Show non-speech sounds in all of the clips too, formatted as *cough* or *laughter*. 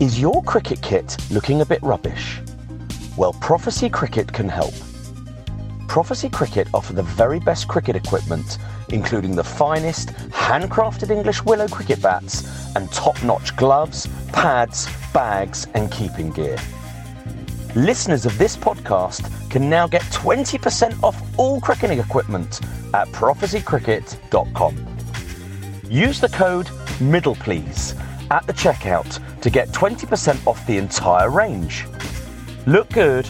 Is your cricket kit looking a bit rubbish? Well, Prophecy Cricket can help. Prophecy Cricket offer the very best cricket equipment, including the finest handcrafted English willow cricket bats and top-notch gloves, pads, bags and keeping gear. Listeners of this podcast can now get 20% off all cricketing equipment at prophecycricket.com. Use the code MIDDLEPLEASE at the checkout to get 20% off the entire range. Look good,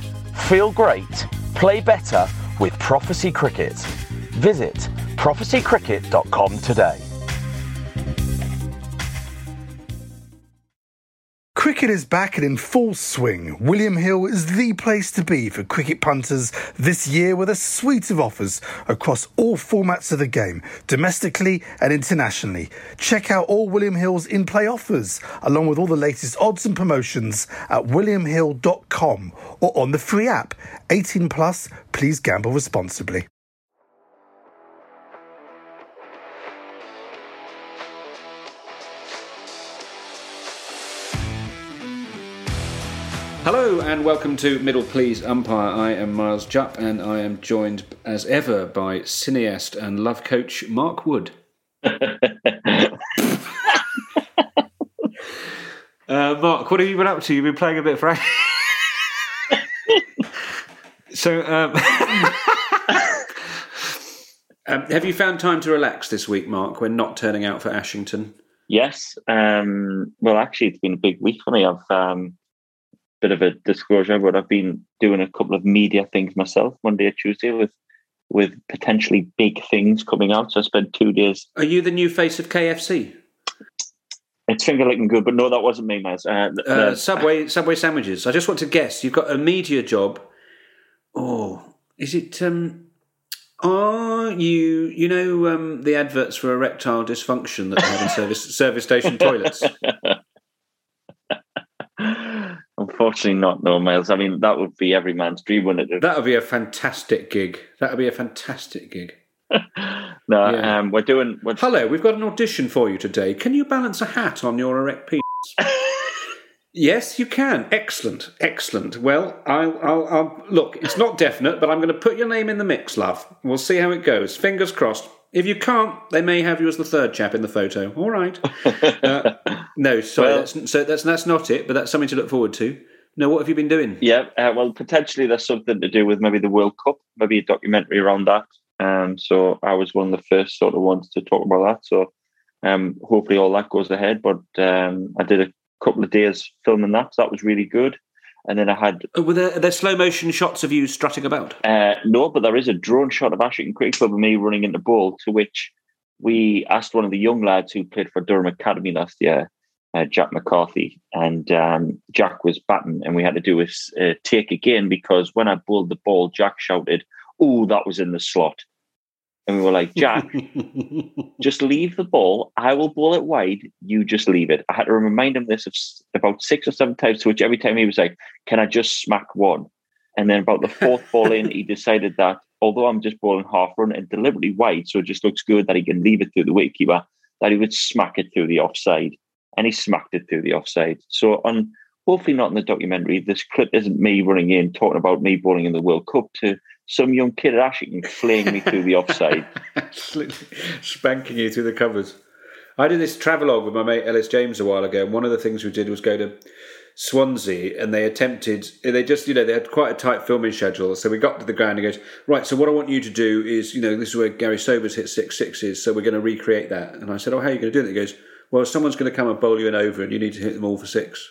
feel great, play better with Prophecy Cricket. Visit prophecycricket.com today. Cricket is back and in full swing. William Hill is the place to be for cricket punters this year with a suite of offers across all formats of the game, domestically and internationally. Check out all William Hill's in play offers, along with all the latest odds and promotions at williamhill.com or on the free app. 18 plus, please gamble responsibly. Hello and welcome to Middle Please Umpire. I am Miles Jupp and I am joined as ever by cineast and love coach Mark Wood. *laughs* uh, Mark, what have you been up to? You've been playing a bit for. *laughs* so, um, *laughs* um, have you found time to relax this week, Mark? We're not turning out for Ashington. Yes. Um, well, actually, it's been a big week for me. I've um, bit of a disclosure, but I've been doing a couple of media things myself, Monday or Tuesday, with with potentially big things coming out. So I spent two days. Are you the new face of KFC? It's finger looking good, but no, that wasn't me, Miles. Uh, uh, Subway Subway sandwiches. I just want to guess. You've got a media job. Oh, is it? Um, are you? You know um, the adverts for erectile dysfunction that they have in service *laughs* service station toilets. *laughs* Unfortunately, not no Miles. I mean, that would be every man's dream, wouldn't it? That would be a fantastic gig. That would be a fantastic gig. *laughs* no, yeah. um, we're doing. We're... Hello, we've got an audition for you today. Can you balance a hat on your erect penis? *laughs* yes, you can. Excellent, excellent. Well, I'll, I'll, I'll look. It's not definite, but I'm going to put your name in the mix, love. We'll see how it goes. Fingers crossed. If you can't, they may have you as the third chap in the photo. All right. Uh, no, sorry. Well, that's, so that's that's not it, but that's something to look forward to. No, what have you been doing? Yeah, uh, well, potentially there's something to do with maybe the World Cup, maybe a documentary around that. Um, so I was one of the first sort of ones to talk about that. So um, hopefully all that goes ahead. But um, I did a couple of days filming that. So that was really good. And then I had. Uh, were there, there slow motion shots of you strutting about? Uh, no, but there is a drone shot of Ashington Cricket Club of me running into ball, to which we asked one of the young lads who played for Durham Academy last year, uh, Jack McCarthy, and um, Jack was batting, and we had to do a uh, take again because when I bowled the ball, Jack shouted, "Oh, that was in the slot." And we were like, Jack, *laughs* just leave the ball. I will ball it wide. You just leave it. I had to remind him this of about six or seven times, which every time he was like, Can I just smack one? And then about the fourth ball in, he decided that although I'm just balling half run and deliberately wide, so it just looks good that he can leave it through the wicketkeeper, that he would smack it through the offside. And he smacked it through the offside. So on hopefully not in the documentary, this clip isn't me running in talking about me bowling in the World Cup to some young kid at Ashington flaying me through the offside. *laughs* Spanking you through the covers. I did this travelogue with my mate Ellis James a while ago, and one of the things we did was go to Swansea, and they attempted. They just, you know, they had quite a tight filming schedule. So we got to the ground and goes, right. So what I want you to do is, you know, this is where Gary Sobers hit six sixes. So we're going to recreate that. And I said, oh, how are you going to do it? He goes, well, someone's going to come and bowl you an over, and you need to hit them all for six.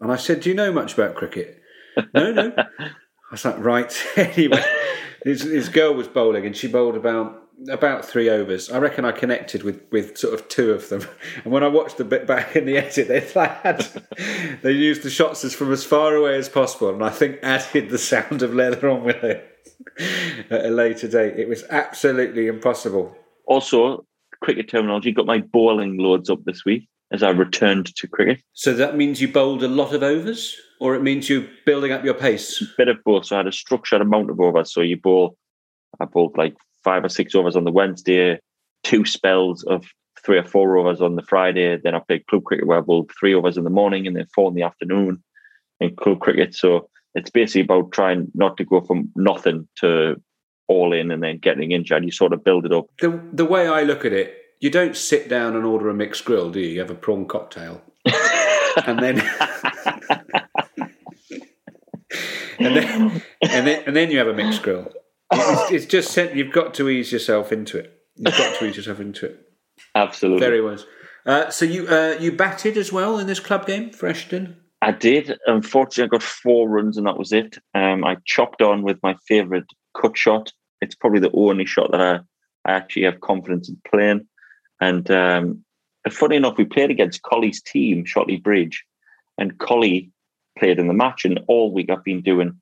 And I said, do you know much about cricket? no, no. *laughs* I was like, right. *laughs* anyway, his, his girl was bowling, and she bowled about about three overs. I reckon I connected with, with sort of two of them. *laughs* And when I watched the bit back in the edit, *laughs* they had they used the shots as from as far away as possible, and I think added the sound of leather on with it at a later date. It was absolutely impossible. Also, cricket terminology got my bowling loads up this week as I returned to cricket. So that means you bowled a lot of overs, or it means you're building up your pace. A bit of both. So I had a structured amount of overs. So you bowl, I bowled like five or six overs on the Wednesday, two spells of three or four overs on the Friday. Then I played club cricket where I bowled three overs in the morning and then four in the afternoon in club cricket. So it's basically about trying not to go from nothing to all in and then getting injured. You sort of build it up. The the way I look at it, you don't sit down and order a mixed grill, do you? You have a prawn cocktail. *laughs* and then *laughs* and then *laughs* and then and then you have a mixed grill. It's, it's just you've got to ease yourself into it. You've got to ease yourself into it. Absolutely. Very wise. Uh, so you uh, you batted as well in this club game for Ashington? I did. Unfortunately, I got four runs and that was it. Um, I chopped on with my favourite cut shot. It's probably the only shot that I, I actually have confidence in playing. And um, funny enough, we played against Colley's team, Shotley Bridge, and Colley played in the match. And all week I've been doing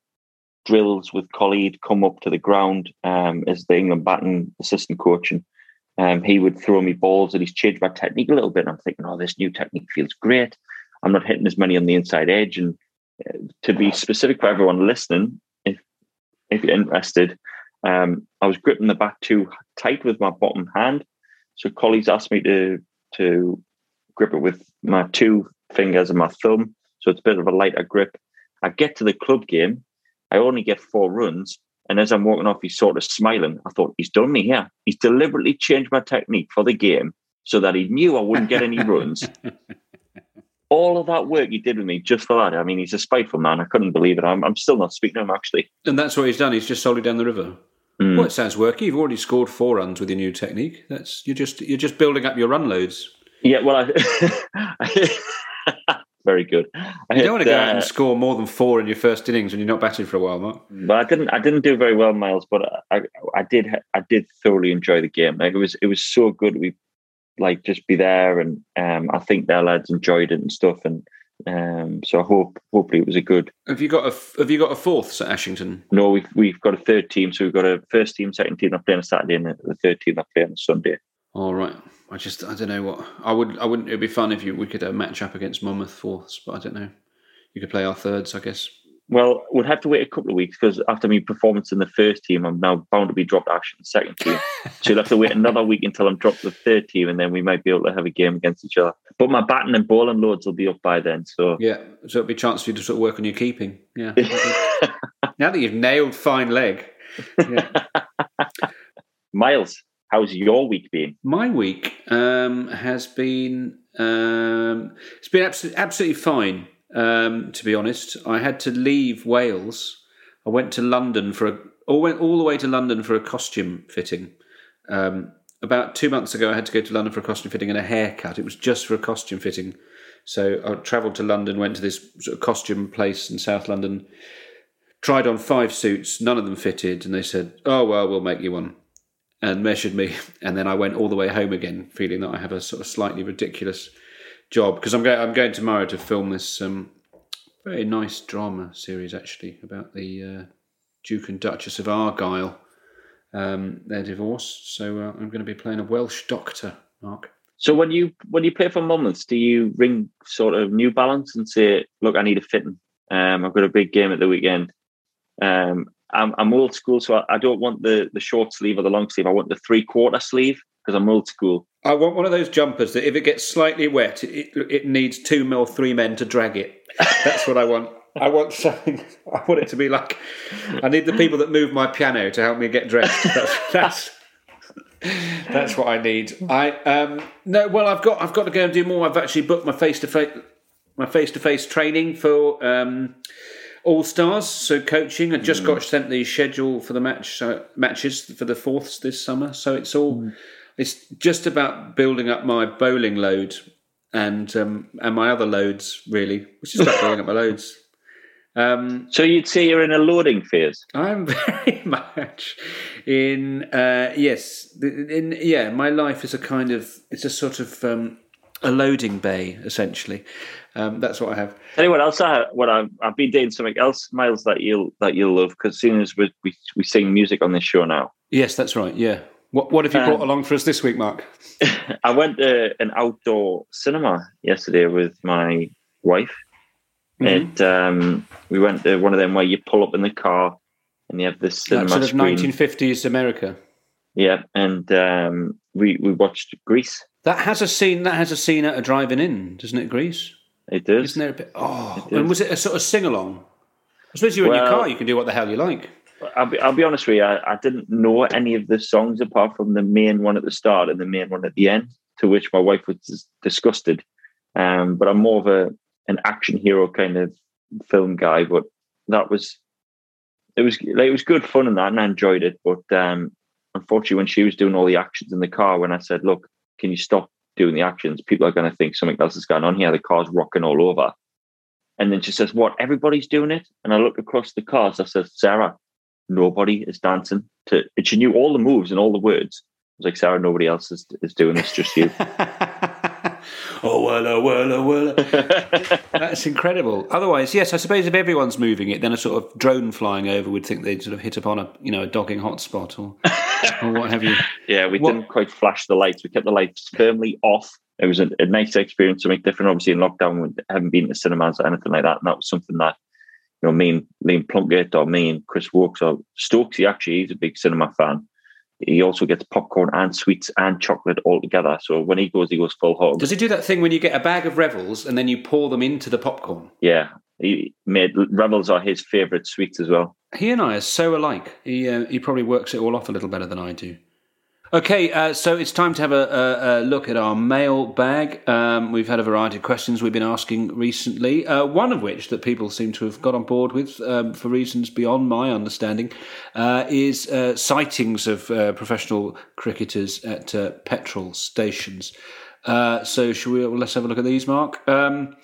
drills with Colley. Come up to the ground um, as the England batting assistant coach, and um, he would throw me balls, and he's changed my technique a little bit. And I'm thinking, oh, this new technique feels great. I'm not hitting as many on the inside edge. And uh, to be specific for everyone listening, if if you're interested, um, I was gripping the bat too tight with my bottom hand. So Colley's asked me to to grip it with my two fingers and my thumb. So it's a bit of a lighter grip. I get to the club game I only get four runs. And as I'm walking off, he's sort of smiling. I thought, he's done me here. He's deliberately changed my technique for the game so that he knew I wouldn't get any runs. *laughs* All of that work he did with me just for that. I mean, he's a spiteful man. I couldn't believe it. I'm, I'm still not speaking to him, actually. And that's what he's done. He's just sold it down the river. Mm. Well, it sounds worky. You've already scored four runs with your new technique. That's you're just you're just building up your run loads. Yeah, well, I, *laughs* very good. I you don't want to go uh, out and uh, score more than four in your first innings when you're not batting for a while, Mark. But I didn't. I didn't do very well, Miles. But I, I did. I did thoroughly enjoy the game. Like it was. It was so good. We like just be there, and um, I think their lads enjoyed it and stuff. And um, so I hope, hopefully, it was a good. Have you got a Have you got a fourth at Ashington? No, we've we've got a third team. So we've got a first team, second team. I play on a Saturday, and the third team I play on a Sunday. All right. I just I don't know what I would I wouldn't. It'd be fun if you we could uh, match up against Monmouth fourths, but I don't know. You could play our thirds, I guess. Well, we'd have to wait a couple of weeks because after my performance in the first team, I'm now bound to be dropped out in the second team. *laughs* so you'll have to wait another week until I'm dropped to the third team, and then we might be able to have a game against each other. But my batting and bowling loads will be up by then. So yeah, so it'll be a chance for you to sort of work on your keeping. Yeah. *laughs* now that you've nailed fine leg. Yeah. *laughs* Miles, How's your week been? My week um, has been um, it's been absolutely absolutely fine. Um, to be honest, I had to leave Wales. I went to London for a or went all the way to London for a costume fitting. Um, about two months ago, I had to go to London for a costume fitting and a haircut. It was just for a costume fitting. So I travelled to London, went to this sort of costume place in South London, tried on five suits, none of them fitted, and they said, "Oh well, we'll make you one." And measured me, and then I went all the way home again, feeling that I have a sort of slightly ridiculous job because I'm going. I'm going tomorrow to film this um, very nice drama series actually about the uh, Duke and Duchess of Argyll, um, their divorce. So uh, I'm going to be playing a Welsh doctor, Mark. So when you when you play for Monmouth, do you ring sort of New Balance and say, "Look, I need a fitting. Um, I've got a big game at the weekend. Um, I'm, I'm old school, so I, I don't want the the short sleeve or the long sleeve. I want the three quarter sleeve because I'm old school. I want one of those jumpers that if it gets slightly wet, it, it needs two or three men to drag it. That's what I want. I want something. *laughs* I want it to be like. I need the people that move my piano to help me get dressed. That's *laughs* that's, that's what I need. I um no. Well, I've got I've got to go and do more. I've actually booked my face to face my face to face training for um, All Stars. So coaching. I just got sent the schedule for the match so matches for the fourths this summer. So it's all. It's just about building up my bowling load and um, and my other loads really, which is about *laughs* building up my loads. Um, So you'd say you're in a loading phase. I'm *laughs* very much in uh, yes, in yeah. My life is a kind of it's a sort of um, a loading bay essentially. Um, that's what I have. Anyone else I what I've, I've been doing something else, Miles, that you'll that you'll love because soon as we, we we sing music on this show now, Yes, that's right. Yeah. What what have you Um, brought along for us this week, Mark? *laughs* I went to an outdoor cinema yesterday with my wife. Mm-hmm. It um, we went to one of them where you pull up in the car and you have this cinema sort of screen. 1950s America. Yeah, and um, we we watched Grease. That has a scene. That has a scene at a driving in, doesn't it? Grease, It does. isn't there? A bit, oh, It and was it a sort of sing along? I suppose you're in your car. You can do what the hell you like. I'll be, I'll be honest with you. I, I didn't know any of the songs apart from the main one at the start and the main one at the end. To which my wife was disgusted. Um, but I'm more of a an action hero kind of film guy. But that was it was like, it was good fun and that, and I enjoyed it. But um, unfortunately, when she was doing all the actions in the car, when I said, "Look, can you stop doing the actions?" People are going to think something else is going on here. The car's rocking all over. And then she says, "What? Everybody's doing it?" And I look across the cars. I said, "Sarah, nobody is dancing to." And she knew all the moves and all the words. I was like, "Sarah, nobody else is is doing this, just you." *laughs* oh well, oh well, oh well. *laughs* That's incredible. Otherwise, yes, I suppose if everyone's moving it, then a sort of drone flying over would think they'd sort of hit upon a you know a dogging hotspot or or what have you. *laughs* yeah, we What- didn't quite flash the lights. We kept the lights firmly off. It was a, a nice experience, something different. Obviously, in lockdown, we haven't been to cinemas or anything like that, and that was something that you know, me and Liam Plunkett or me and Chris Woakes or Stokes. He actually he's a big cinema fan. He also gets popcorn and sweets and chocolate all together. So when he goes, he goes full hog. Does he do that thing when you get a bag of Revels and then you pour them into the popcorn? Yeah, he made Revels are his favourite sweets as well. He and I are so alike. He uh, he probably works it all off a little better than I do. Okay, uh, so it's time to have a, a, a look at our mail bag. Um, we've had a variety of questions we've been asking recently. Uh, one of which that people seem to have got on board with, um, for reasons beyond my understanding, uh, is uh, sightings of uh, professional cricketers at uh, petrol stations. So, shall we? Let's have a look at these, Mark. Um,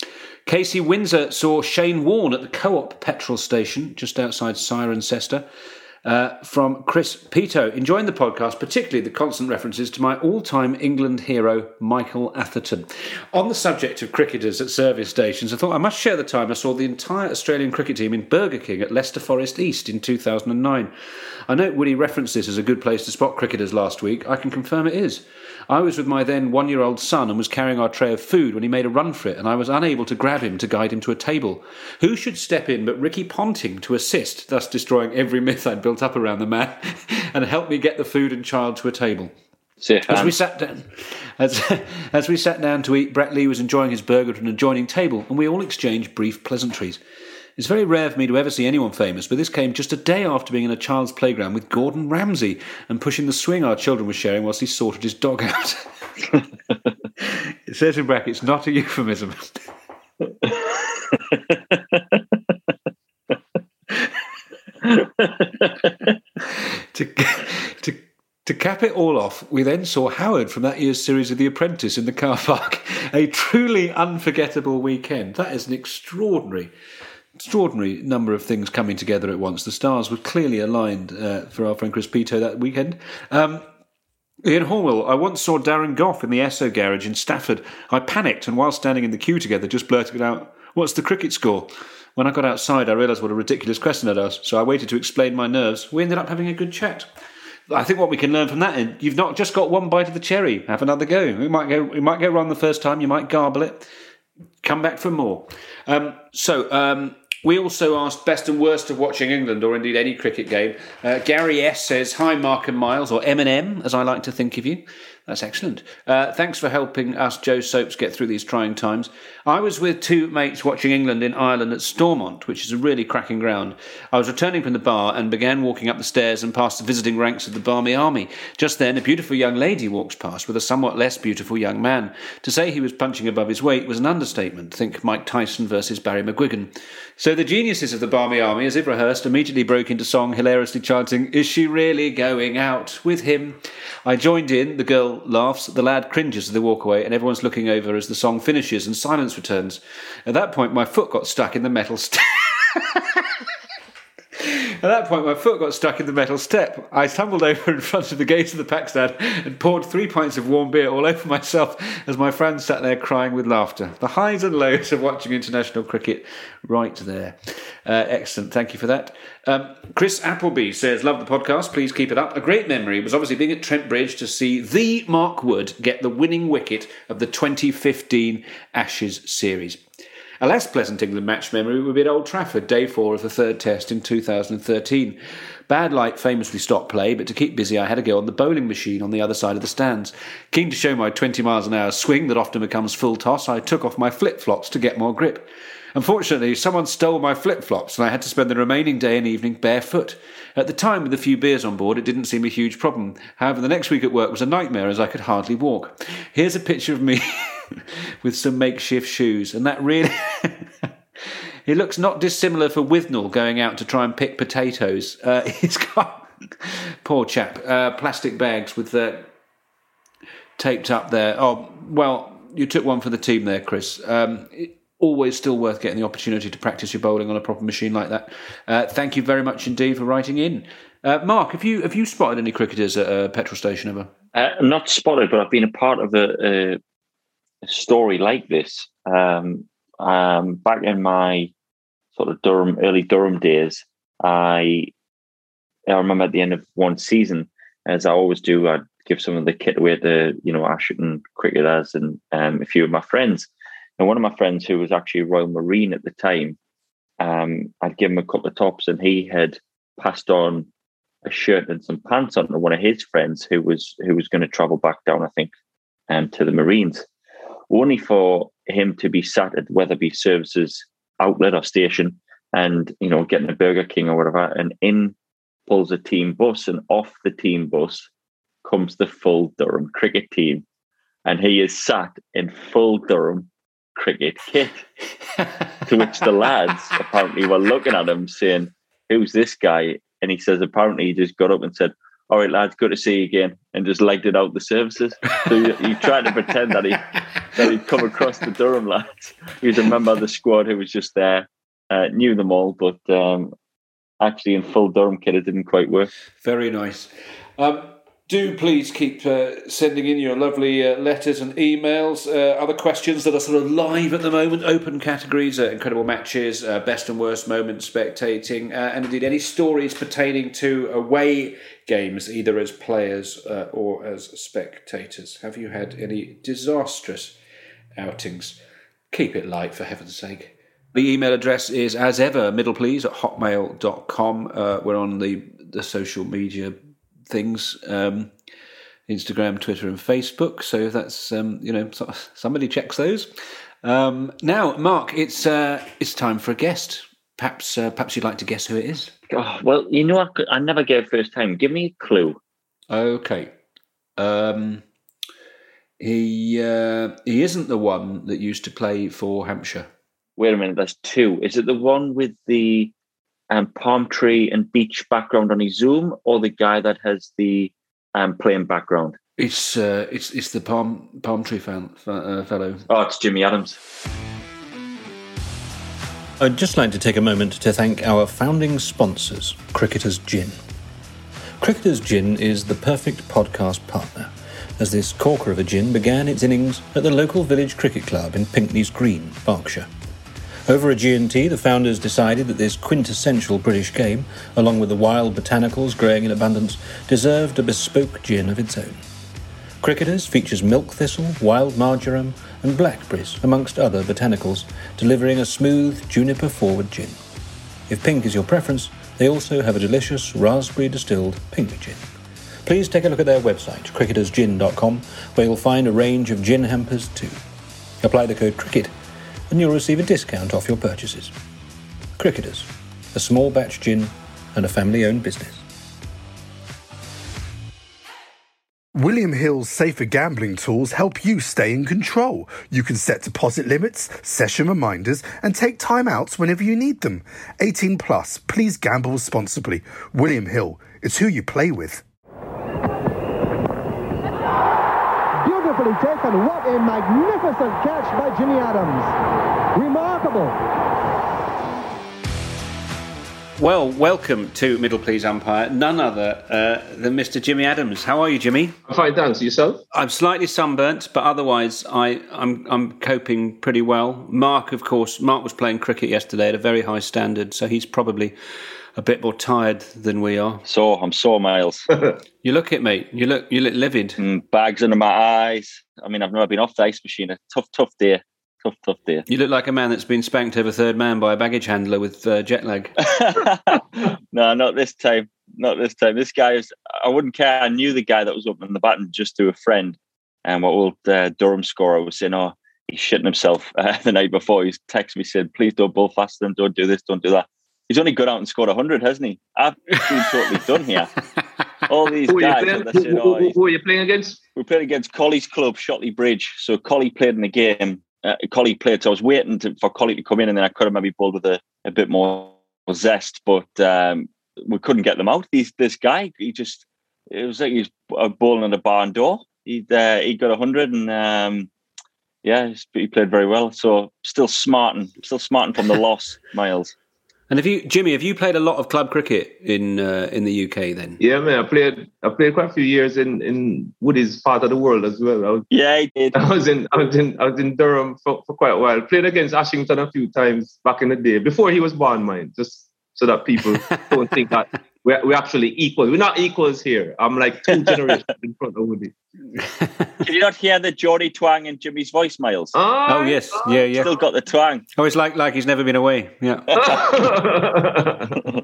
Casey Windsor saw Shane Warne at the Co-op petrol station just outside Cirencester. Uh, from Chris Pito, enjoying the podcast, particularly the constant references to my all-time England hero Michael Atherton. On the subject of cricketers at service stations, I thought I must share the time I saw the entire Australian cricket team in Burger King at Leicester Forest East in 2009. I note Woody referenced this as a good place to spot cricketers last week. I can confirm it is. I was with my then one year old son and was carrying our tray of food when he made a run for it, and I was unable to grab him to guide him to a table. Who should step in but Ricky Ponting to assist, thus destroying every *laughs* myth I'd built up around the man, *laughs* and help me get the food and child to a table? As we sat down, as, *laughs* as we sat down to eat, Brett Lee was enjoying his burger at an adjoining table, and we all exchanged brief pleasantries. It's very rare for me to ever see anyone famous, but this came just a day after being in a child's playground with Gordon Ramsay and pushing the swing our children were sharing whilst he sorted his dog out. *laughs* it says in brackets, not a euphemism. To, *laughs* to, to cap it all off, we then saw Howard from that year's series of The Apprentice in the car park. *laughs* A truly unforgettable weekend. That is an extraordinary, extraordinary number of things coming together at once. The stars were clearly aligned uh, for our friend Chris Pito that weekend. Um, Ian Horwell, I once saw Darren Gough in the Esso garage in Stafford. I panicked and while standing in the queue together just blurted out, What's the cricket score? When I got outside, I realised what a ridiculous question I'd asked, so I waited to explain my nerves. We ended up having a good chat. I think what we can learn from that is you've not just got one bite of the cherry. Have another go. We might go. We might go wrong the first time. You might garble it. Come back for more. Um, so. Um, we also asked best and worst of watching England, or indeed any cricket game. Uh, Gary S says, "Hi, Mark and Miles, or Eminem, as I like to think of you." That's excellent. Uh, thanks for helping us, Joe Soaps, get through these trying times. I was with two mates watching England in Ireland at Stormont, which is a really cracking ground. I was returning from the bar and began walking up the stairs and past the visiting ranks of the Barmy Army. Just then, a beautiful young lady walks past with a somewhat less beautiful young man. To say he was punching above his weight was an understatement. Think Mike Tyson versus Barry McGuigan. So the geniuses of the Barmy Army, as if rehearsed, immediately broke into song, hilariously chanting, Is she really going out with him? I joined in, the girl laughs, the lad cringes as they walk away, and everyone's looking over as the song finishes and silence returns. At that point, my foot got stuck in the metal. *laughs* At that point, my foot got stuck in the metal step. I tumbled over in front of the gate of the Pakistan and poured three pints of warm beer all over myself as my friends sat there crying with laughter. The highs and lows of watching international cricket right there. Uh, excellent. Thank you for that. Um, Chris Appleby says, Love the podcast. Please keep it up. A great memory was obviously being at Trent Bridge to see the Mark Wood get the winning wicket of the 2015 Ashes series. A less pleasant England match memory would be at Old Trafford, day four of the third test in 2013. Bad light famously stopped play, but to keep busy, I had to go on the bowling machine on the other side of the stands. Keen to show my 20 miles an hour swing that often becomes full toss, I took off my flip flops to get more grip. Unfortunately, someone stole my flip flops, and I had to spend the remaining day and evening barefoot. At the time, with a few beers on board, it didn't seem a huge problem. However, the next week at work was a nightmare as I could hardly walk. Here's a picture of me *laughs* with some makeshift shoes, and that really. *laughs* he looks not dissimilar for Withnail going out to try and pick potatoes. Uh, *laughs* he's got, poor chap, uh, plastic bags with the taped up there. Oh, well, you took one for the team there, Chris. Um, it, always still worth getting the opportunity to practice your bowling on a proper machine like that. Uh, thank you very much indeed for writing in. Uh, Mark, have you have you spotted any cricketers at a petrol station ever? Uh, not spotted, but I've been a part of a, a, story like this. Um, um, back in my sort of Durham early Durham days, I I remember at the end of one season, as I always do, I'd give some of the kit away to you know Ashington cricketers and um, a few of my friends. And one of my friends, who was actually a Royal Marine at the time, um, I'd given him a couple of tops, and he had passed on a shirt and some pants on to one of his friends who was who was going to travel back down, I think, um, to the Marines, only for him to be sat at Wetherby Services outlet or station, and you know getting a Burger King or whatever, and in pulls a team bus, and off the team bus comes the full Durham cricket team, and he is sat in full Durham cricket kit. to which the lads apparently were looking at him saying, Who's this guy? And he says, Apparently, he just got up and said, All right, lads, good to see you again, and just legged it out the services. So he, he tried to pretend that, he, that he'd come across the Durham lads. He was a member of the squad who was just there, uh, knew them all, but um, actually in full Durham kit, it didn't quite work. Very nice. Um, do please keep uh, sending in your lovely uh, letters and emails. Uh, other questions that are sort of live at the moment, open categories, uh, incredible matches, uh, best and worst moments spectating, uh, and indeed any stories pertaining to away games, either as players or as spectators. Have you had any disastrous outings? Keep it light, for heaven's sake. The email address is, as ever, middleplease at hotmail.com. we're on the, the social media things. Um, Instagram, Twitter, and Facebook. So that's um, you know somebody checks those. Um, now, Mark, it's uh, it's time for a guest. Perhaps uh, perhaps you'd like to guess who it is. Oh, well, you know, I, I never gave first time. Give me a clue. Okay. Um, he uh, he isn't the one that used to play for Hampshire. Wait a minute. There's two. Is it the one with the um, palm tree and beach background on his Zoom, or the guy that has the um, plain background? It's uh, it's it's the palm palm tree fan, uh, fellow. Oh, it's Jimmy Adams. I'd just like to take a moment to thank our founding sponsors, Cricketers Gin. Cricketers Gin is the perfect podcast partner, as this corker of a gin began its innings at the local village cricket club in Pinkneys Green, Berkshire. Over at G&T, the founders decided that this quintessential British game, along with the wild botanicals growing in abundance, deserved a bespoke gin of its own. Cricketers features milk thistle, wild marjoram, and blackberries, amongst other botanicals, delivering a smooth, juniper forward gin. If pink is your preference, they also have a delicious raspberry distilled pink gin. Please take a look at their website, cricketersgin.com, where you'll find a range of gin hampers too. Apply the code CRICKET and you'll receive a discount off your purchases. Cricketers, a small batch gin and a family owned business. William Hill's safer gambling tools help you stay in control. You can set deposit limits, session reminders, and take timeouts whenever you need them. 18 plus, please gamble responsibly. William Hill, it's who you play with. Beautifully taken. What a magnificent catch by Jimmy Adams. Remarkable. Well, welcome to Middle Please Umpire. None other uh, than Mr. Jimmy Adams. How are you, Jimmy? I'm fine, thanks. Yourself? I'm slightly sunburnt, but otherwise I, I'm, I'm coping pretty well. Mark, of course, Mark was playing cricket yesterday at a very high standard, so he's probably a bit more tired than we are. So I'm sore, Miles. *laughs* you look at me. You look you look livid. Mm, bags under my eyes. I mean, I've never been off the ice machine. A tough, tough day tough, tough day. You look like a man that's been spanked over third man by a baggage handler with uh, jet lag. *laughs* no, not this time. Not this time. This guy is. I wouldn't care. I knew the guy that was opening the baton just to a friend. And what old uh, Durham scorer was saying, "Oh, he's shitting himself *laughs* uh, the night before." He's texted me saying, "Please don't bowl faster than don't do this, don't do that." He's only got out and scored hundred, hasn't he? I've been totally done here. All these who guys. Are who, who, who, are you playing against? We played against Colley's club, Shotley Bridge. So Colley played in the game uh, Collie played. So I was waiting to, for Collie to come in, and then I could have maybe bowled with a, a bit more zest, but um, we couldn't get them out. These this guy, he just it was like he was bowling at a barn door. He uh, he got hundred, and um, yeah, he played very well. So still smarting, still smarting from the *laughs* loss, Miles. And have you, Jimmy? Have you played a lot of club cricket in uh, in the UK? Then, yeah, man, I played. I played quite a few years in in Woody's part of the world as well. I was, yeah, I did. *laughs* I was in I was in I was in Durham for, for quite a while. Played against Ashington a few times back in the day before he was born, mind. Just so that people *laughs* don't think that we're, we're actually equal. We're not equals here. I'm like two *laughs* generations in front of Woody. Can you not hear the Geordie twang in Jimmy's voice, Miles? Oh, oh yes, yeah, yeah. Still got the twang. Oh, it's like like he's never been away. Yeah. *laughs* *laughs*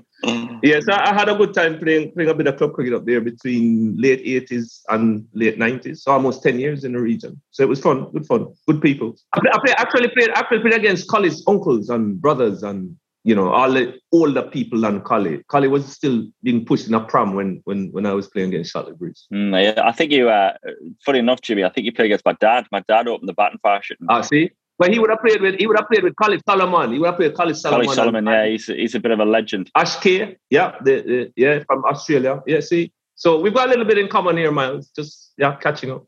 yes, I, I, had a good time playing playing a bit of club cricket up there between late 80s and late 90s. So almost 10 years in the region. So it was fun, good fun, good people. I, play, I play, actually played actually played against Colley's uncles and brothers and you know, all the older people than Collie. Collie was still being pushed in a pram when when when I was playing against Shotley Bridge. Mm, yeah, I think you, uh, funny enough, Jimmy, I think you played against my dad. My dad opened the batting fire. Ah, see? But he would have played with he would have played with Collie Solomon. He would have played with Collie Solomon. Collie Solomon, yeah, he's he's a bit of a legend. Ash K, yeah, the, the, yeah, from Australia. Yeah, see. So we've got a little bit in common here, Miles. Just yeah, catching up.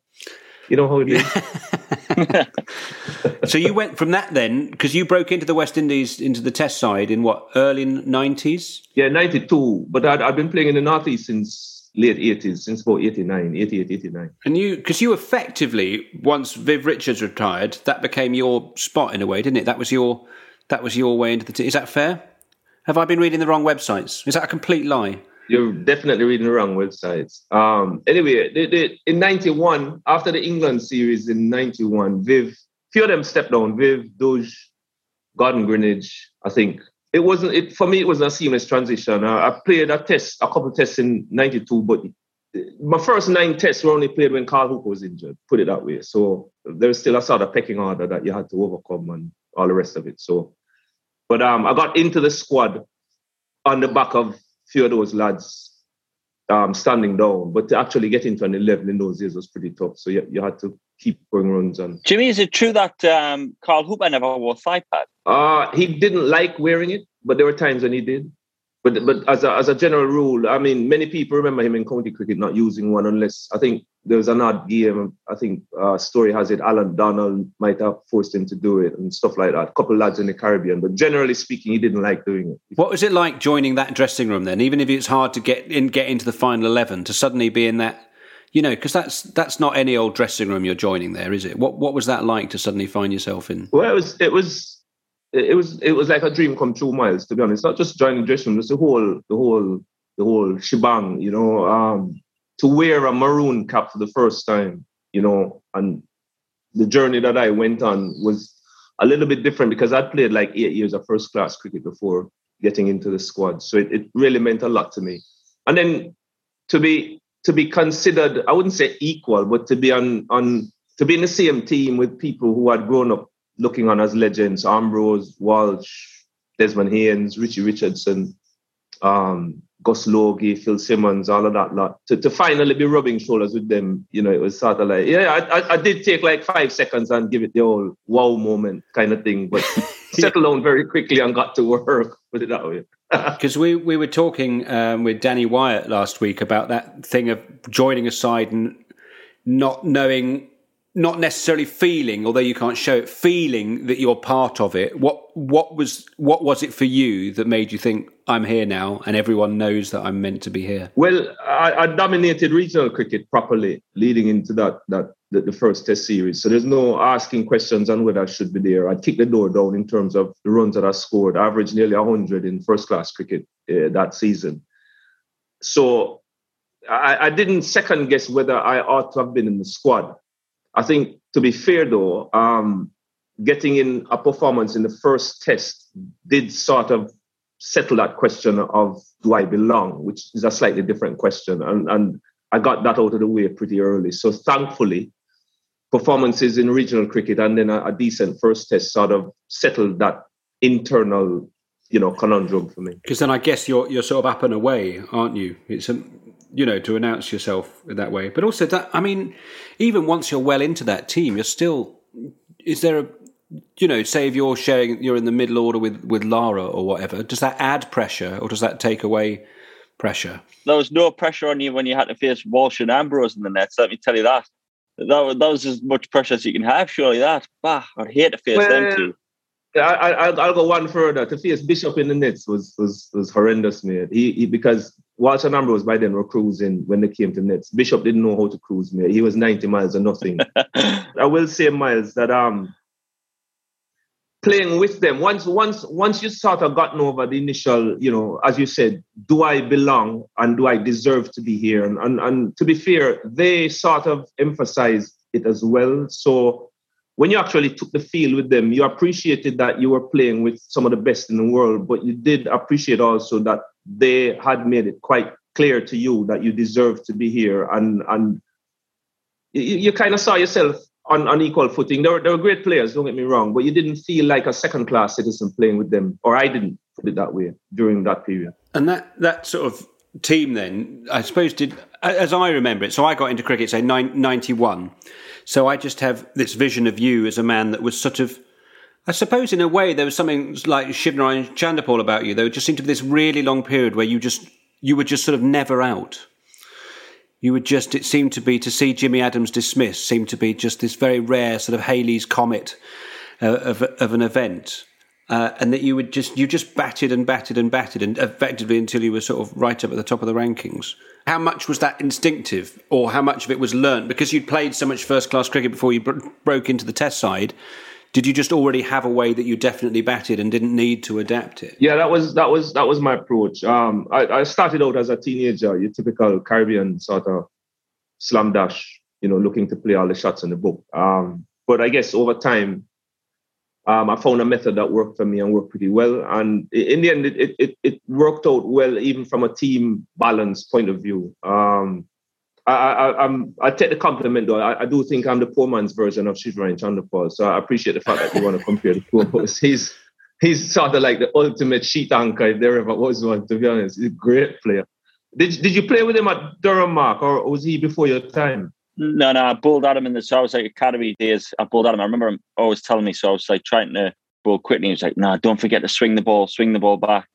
You know how it is. *laughs* *laughs* so you went from that then, because you broke into the West Indies into the Test side in what early nineties? Yeah, ninety two. But I'd, been playing in the Northeast since late 80s, since about 89, 88, 89. And you, because you effectively, once Viv Richards retired, that became your spot in a way, didn't it? That was your, that was your way into the. T- is that fair? Have I been reading the wrong websites? Is that a complete lie? You're definitely reading the wrong websites. Um, anyway, they, they, in 91, after the England series in 91, Viv, few of them stepped down. Viv, Doge, Gordon Greenidge, I think. It wasn't, it for me, it was a seamless transition. I, I played a test, a couple of tests in 92, but my first nine tests were only played when Carl Hooper was injured, put it that way. So there's still a sort of pecking order that you had to overcome and all the rest of it. So, but um, I got into the squad on the back of few of those lads um, standing down, but to actually get into an 11 in those years was pretty tough. So you, you had to keep going runs on. Jimmy, is it true that um, Carl Hooper never wore thigh pad? Uh, he didn't like wearing it, but there were times when he did. But but as a, as a general rule, I mean, many people remember him in county cricket not using one unless I think there was an odd game. I think uh, story has it Allan Donald might have forced him to do it and stuff like that. A couple lads in the Caribbean, but generally speaking, he didn't like doing it. What was it like joining that dressing room then? Even if it's hard to get in, get into the final eleven, to suddenly be in that, you know, because that's that's not any old dressing room you're joining there, is it? What what was that like to suddenly find yourself in? Well, it was it was it was it was like a dream come true, Miles. To be honest, not just joining the dressing room, it's the whole the whole the whole shebang. You know, um, to wear a maroon cap for the first time, you know, and the journey that I went on was a little bit different because I'd played like eight years of first class cricket before getting into the squad, so it, it really meant a lot to me. And then to be to be considered, I wouldn't say equal, but to be on on to be in the same team with people who had grown up looking on as legends, Ambrose, Walsh, Desmond Haynes, Richie Richardson, um, Gus Logie, Phil Simmons, all of that lot. To, to finally be rubbing shoulders with them, you know, it was sort of like, yeah, I, I, I did take like five seconds and give it the old wow moment kind of thing, but *laughs* settled down very quickly and got to work, *laughs* put it that way. *laughs* Because we, we were talking um, with Danni Wyatt last week about that thing of joining a side and not knowing not necessarily feeling, although you can't show it, feeling that you're part of it. What what was what was it for you that made you think I'm here now, and everyone knows that I'm meant to be here? Well, I, I dominated regional cricket properly leading into that that the, first Test series. So there's no asking questions on whether I should be there. I kicked the door down in terms of the runs that I scored. I averaged nearly 100 in first class cricket uh, that season. So I, I didn't second guess whether I ought to have been in the squad. I think to be fair though, um, getting in a performance in the first test did sort of settle that question of do I belong, which is a slightly different question. And, and I got that out of the way pretty early. So thankfully, performances in regional cricket and then a, a decent first test sort of settled that internal, you know, conundrum for me. Because then I guess you're you're sort of up and away, aren't you? It's a you know, to announce yourself in that way. But also that, I mean, even once you're well into that team, you're still, is there a, you know, say if you're sharing, you're in the middle order with, with Lara or whatever, does that add pressure or does that take away pressure? There was no pressure on you when you had to face Walsh and Ambrose in the nets. Let me tell you that. That was, that was as much pressure as you can have, surely that. Bah, I'd hate to face well, them too. I, will I'll go one further. To face Bishop in the nets was was was horrendous, man. He, he because Walsh and Ambrose by then were cruising when they came to nets. Bishop didn't know how to cruise, man. He was 90 miles or nothing. *laughs* I will say, Miles, that um playing with them once once once you sort of gotten over the initial, you know, as you said, do I belong and do I deserve to be here? And and, and to be fair, they sort of emphasized it as well. So when you actually took the field with them, you appreciated that you were playing with some of the best in the world, but you did appreciate also that they had made it quite clear to you that you deserve to be here, and and you, you kind of saw yourself on, on equal footing. They were, they were great players, don't get me wrong, but you didn't feel like a second class citizen playing with them, or I didn't put it that way during that period. And that that sort of team then, I suppose, did as I remember it. So I got into cricket, say ninety one. So I just have this vision of you as a man that was sort of, I suppose, in a way, there was something like Shivnarine Chanderpaul about you. There just seemed to be this really long period where you just you were just sort of never out. You would just, it seemed to be to see Jimmy Adams dismissed, seemed to be just this very rare sort of Halley's Comet uh, of, of an event. Uh, and that you would just, you just batted and batted and batted and effectively until you were sort of right up at the top of the rankings. How much was that instinctive, or how much of it was learnt? Because you'd played so much first class cricket before you bro- broke into the Test side. Did you just already have a way that you definitely batted and didn't need to adapt it? Yeah, that was that was that was my approach. Um, I, I started out as a teenager, your typical Caribbean sort of slam dash, you know, looking to play all the shots in the book. Um, but I guess over time, um, I found a method that worked for me and worked pretty well. And in the end, it, it, it worked out well, even from a team balance point of view. Um, I, I'm, I take the compliment though. I, I, do think I'm the poor man's version of Shivnarine Chanderpaul. So I appreciate the fact that you want to compare the two. *laughs* He's, he's sort of like the ultimate sheet anchor if there ever was one, to be honest. He's a great player. Did, did you play with him at Durham Mark or was he before your time? No, no, I bowled at him in the so I was like academy days. I bowled at him. I remember him always telling me so. I was like trying to bowl quickly. He was like, "No, nah, don't forget to swing the ball, swing the ball back."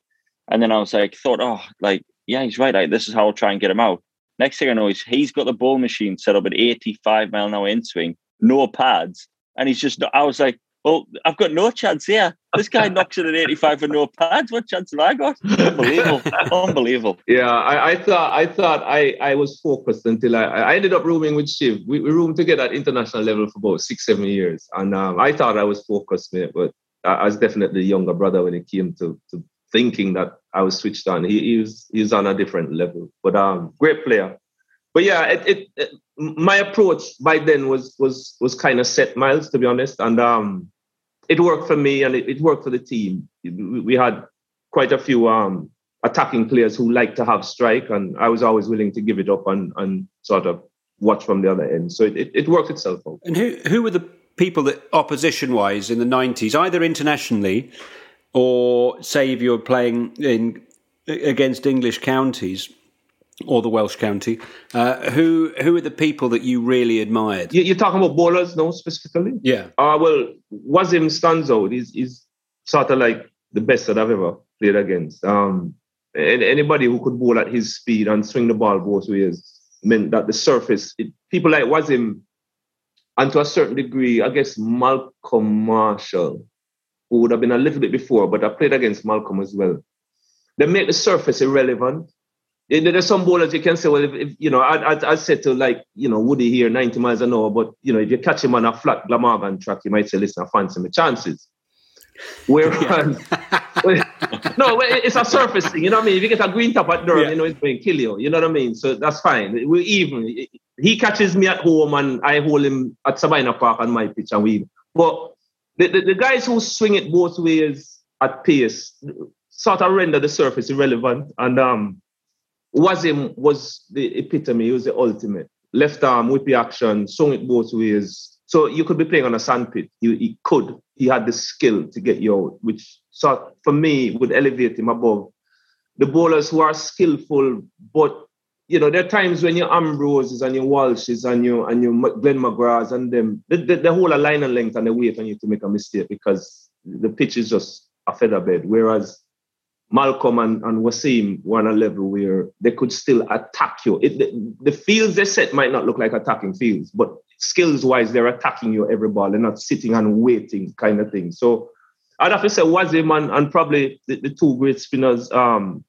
And then I was like, thought, oh, like yeah, he's right. Like this is how I'll try and get him out. Next thing I know, he's he's got the ball machine set up at 85 mile an hour in swing, no pads, and he's just. I was like, well, I've got no chance here. This guy knocks it at 85 for no pads. What chance have I got? Unbelievable. *laughs* Unbelievable. Yeah, I, I, thought I thought I, I was focused until I, I ended up rooming with Shiv. We, we roomed together at international level for about six, seven years. And um, I thought I was focused, mate, but I was definitely the younger brother when it came to, to thinking that I was switched on. He, he was he was on a different level, but um, great player. But yeah, it, it, it, my approach by then was was was kind of set, Miles, to be honest, and um, it worked for me and it, it worked for the team. We, we had quite a few um attacking players who like to have strike, and I was always willing to give it up and and sort of watch from the other end. So it, it, it worked itself out. And who who were the people that opposition wise in the nineties, either internationally or say if you're playing in against English counties or the Welsh county, uh, who who are the people that you really admired? You, are talking about bowlers, no, specifically. Yeah. Uh, well, Wasim stands is He's, he's sort of like the best that I've ever played against. Um, and anybody who could bowl at his speed and swing the ball both ways meant that the surface, it, people like Wasim, and to a certain degree, I guess Malcolm Marshall, who would have been a little bit before, but I played against Malcolm as well. They make the surface irrelevant. There's some bowlers you can say, well, if, if you know, I, I, I said to like, you know, Woody here, 90 miles an hour, but you know, if you catch him on a flat Glamorgan track, you might say, listen, I fancy my chances. Whereas, *laughs* no, it's a surface thing. You know what I mean? If you get a green top at Durham, yeah. you know it's going to kill you. You know what I mean? So that's fine. We even. He catches me at home and I hold him at Sabina Park on my pitch and we. But the, the, the guys who swing it both ways at pace sort of render the surface irrelevant. And um, Wasim was the epitome. He was the ultimate. Left arm, whippy action, swung it both ways. So you could be playing on a sandpit. He, he could. He had the skill to get you out, which sort for me would elevate him above the bowlers who are skillful, but you know, there are times when your Ambroses and your Walshes and your and your Glenn McGraths and them, the, the, the whole line length and the weight on you to make a mistake because the pitch is just a feather bed. Whereas Malcolm and, and Wasim were on a level where they could still attack you. It, the, the fields they set might not look like attacking fields, but skills wise, they're attacking you every ball. They're not sitting and waiting kind of thing. So I'd have to say Wasim and, and probably the, the, two great spinners, um,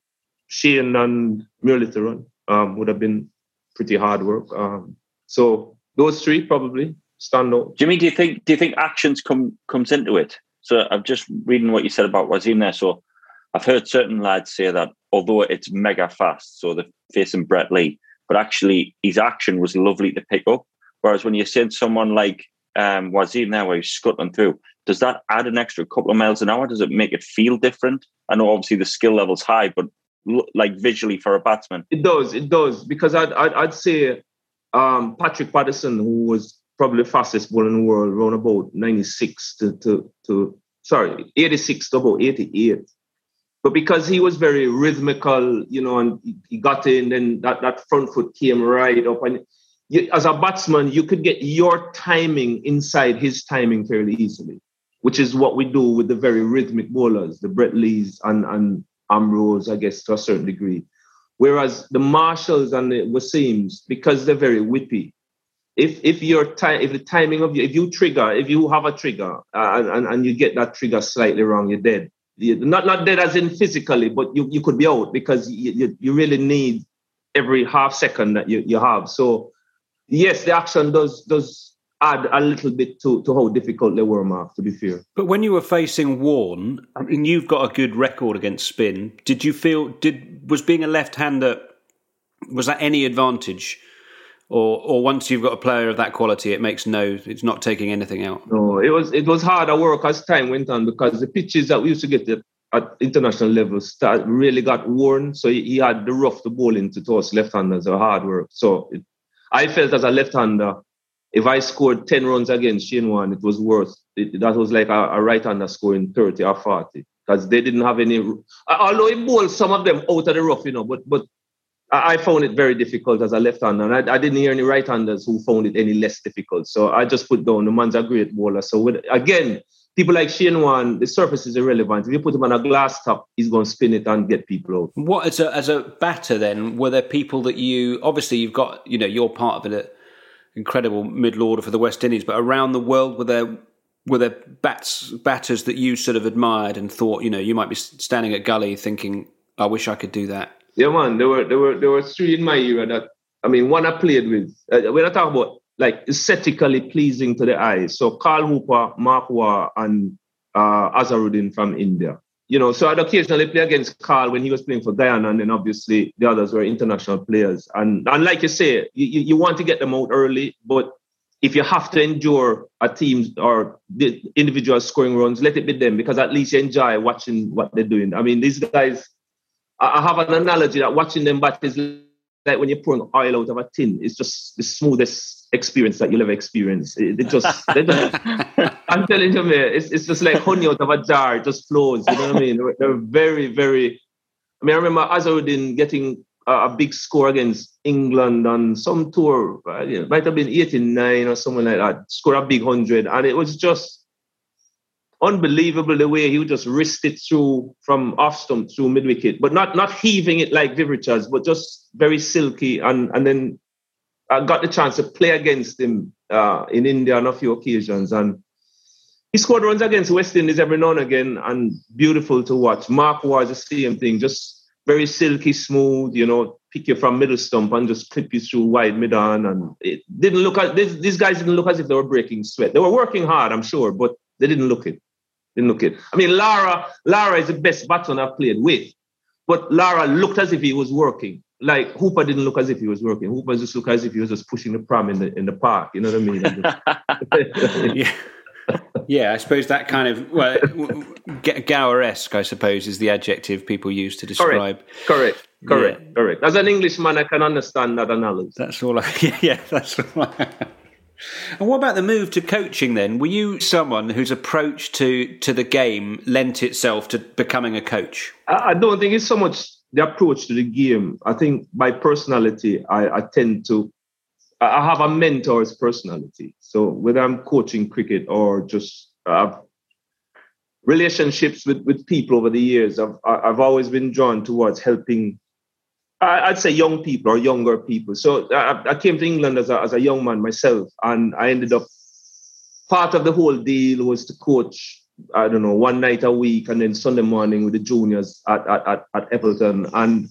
Shane and Muralitharan, um, would have been pretty hard work. Um, so those three probably stand out. Jimmy, do you think do you think actions come comes into it? So I'm just reading what you said about Wasim there. So I've heard certain lads say that although it's mega fast, so they're facing Brett Lee, but actually his action was lovely to pick up. Whereas when you send someone like um, Wasim there, where he's scuttling through, does that add an extra couple of miles an hour? Does it make it feel different? I know obviously the skill level's high, but like visually for a batsman, it does. It does because I'd I'd, I'd say um, Patrick Patterson, who was probably the fastest bowler in the world, around about ninety six to, to to sorry eighty six to about eighty eight but because he was very rhythmical, you know, and he got in, then that, that front foot came right up. And you, as a batsman, you could get your timing inside his timing fairly easily, which is what we do with the very rhythmic bowlers, the Brett Lees and, and Ambrose, I guess, to a certain degree. Whereas the Marshalls and the Wasims, because they're very whippy, if if your time, if the timing of you, if you trigger, if you have a trigger uh, and, and you get that trigger slightly wrong, you're dead not not dead as in physically, but you, you could be out because you, you, you really need every half second that you, you have. So yes, the action does does add a little bit to, to how difficult they were, Mark, to be fair. But when you were facing Warne, I mean you've got a good record against spin. Did you feel did was being a left hander was that any advantage? or or once you've got a player of that quality, it makes no, it's not taking anything out. No, it was it was harder work as time went on because the pitches that we used to get at, at international level start, really got worn. So he, he had the rough to bowl into to us left-handers, a hard work. So it, I felt as a left-hander, if I scored ten runs against Shane Warne, it was worth. It, that was like a, a right-hander scoring thirty or forty because they didn't have any. Although he bowled some of them out of the rough, you know, but but I found it very difficult as a left-hander, and I, I, didn't hear any right-handers who found it any less difficult. So I just put down the man's a great bowler. So with, again, people like Shane Warne, the surface is irrelevant. If you put him on a glass top, he's going to spin it and get people out. What as a as a batter then? Were there people that you obviously you've got you know you're part of an incredible middle order for the West Indies, but around the world were there were there bats batters that you sort of admired and thought you know you might be standing at gully thinking I wish I could do that. Yeah, man. There were there were there were three in my era that I mean, one I played with. Uh, we're not talking about like aesthetically pleasing to the eye. So Carl Hooper, Mark Waugh, and uh, from India. You know, so I'd occasionally play against Carl when he was playing for Guyana, and then obviously the others were international players. And and like you say, you, you want to get them out early, but if you have to endure a team or the individual scoring runs, let it be them because at least you enjoy watching what they're doing. I mean, these guys, I have an analogy that watching them bat is like when you're pouring oil out of a tin. It's just the smoothest experience that you'll ever experience. It, it just, *laughs* just I'm telling you, man, it's, it's just like honey out of a jar. It just flows. You know what I mean? They're, they're very, very. I mean, I remember Azharuddin getting a big score against England on some tour. Uh, it might have been 89 or something like that. Score a big hundred, and it was just unbelievable the way he would just wrist it through from off stump through mid wicket, but not not heaving it like Viv Richards, but just very silky. And and then I got the chance to play against him uh, in India on a few occasions, and he scored runs against West Indies every now and again, and beautiful to watch. Mark was the same thing, just very silky smooth, you know, pick you from middle stump and just clip you through wide mid on. And it didn't look at this, these guys didn't look as if they were breaking sweat. They were working hard, I'm sure, but they didn't look it. Didn't look it. I mean, Lara, Lara is the best batsman I've played with. But Lara looked as if he was working. Like Hooper didn't look as if he was working. Hooper just looked as if he was just pushing the pram in the in the park. You know what I mean? *laughs* *laughs* yeah yeah, I suppose that kind of well, Gower-esque, I suppose, is the adjective people use to describe. Correct, correct, correct. Yeah. correct. As an Englishman, I can understand that analogy. That's all. I, *laughs* yeah, yeah that's all. I, and what about the move to coaching then? Were you someone whose approach to to the game lent itself to becoming a coach? I, don't think it's so much the approach to the game. I think my personality, I, I tend to I have a mentor's personality. So whether I'm coaching cricket or just uh, relationships with, with people over the years, I've I've always been drawn towards helping. I'd say young people or younger people. So I, I came to England as a, as a young man myself, and I ended up part of the whole deal was to coach I don't know, one night a week and then Sunday morning with the juniors at, at, at, Appleton. And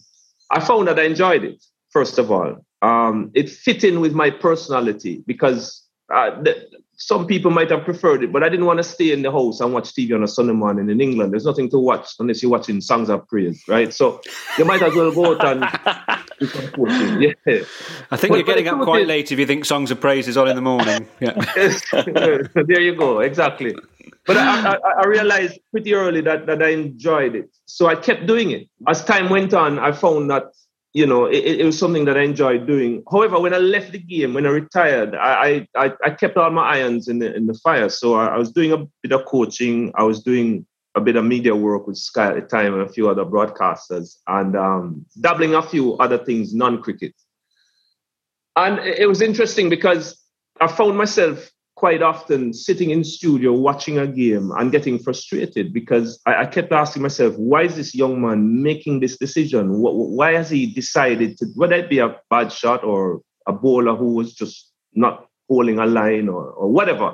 I found that I enjoyed it, first of all um, it fit in with my personality because uh, some people might have preferred it, but I didn't want to stay in the house and watch TV on a Sunday morning in England. There's nothing to watch unless you're watching songs of praise, right? So you might as well go out and *laughs* Yeah. I think but, you're getting up quite is, late if you think songs of praise is on in the morning. *laughs* Yeah. there you go, exactly. But I, I, I, realized pretty early that, that I enjoyed it. So I kept doing it. As time went on, I found that you know, it, it, was something that I enjoyed doing. However, when I left the game, when I retired, I, I, I kept all my irons in the, in the fire. So I, I was doing a bit of coaching. I was doing a bit of media work with Sky at the time and a few other broadcasters and um, dabbling a few other things, non-cricket. And it was interesting because I found myself quite often sitting in studio watching a game and getting frustrated because I, I, kept asking myself, why is this young man making this decision? Why has he decided to, whether it be a bad shot or a bowler who was just not holding a line or, or whatever?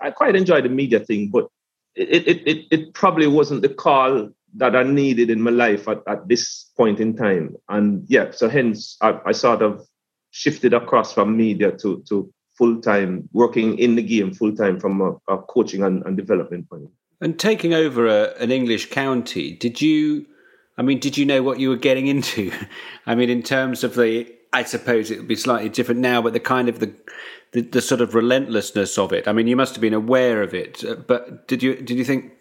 I quite enjoyed the media thing, but it, it, it, it probably wasn't the call that I needed in my life at, at this point in time. And yeah, so hence I, I sort of shifted across from media to, to full time, working in the game full time from a, a coaching and, and, development point. And taking over a, an English county, did you? I mean, did you know what you were getting into? *laughs* I mean, in terms of the, I suppose it would be slightly different now, but the kind of the, the, the sort of relentlessness of it. I mean, you must have been aware of it, uh, but did you did you think,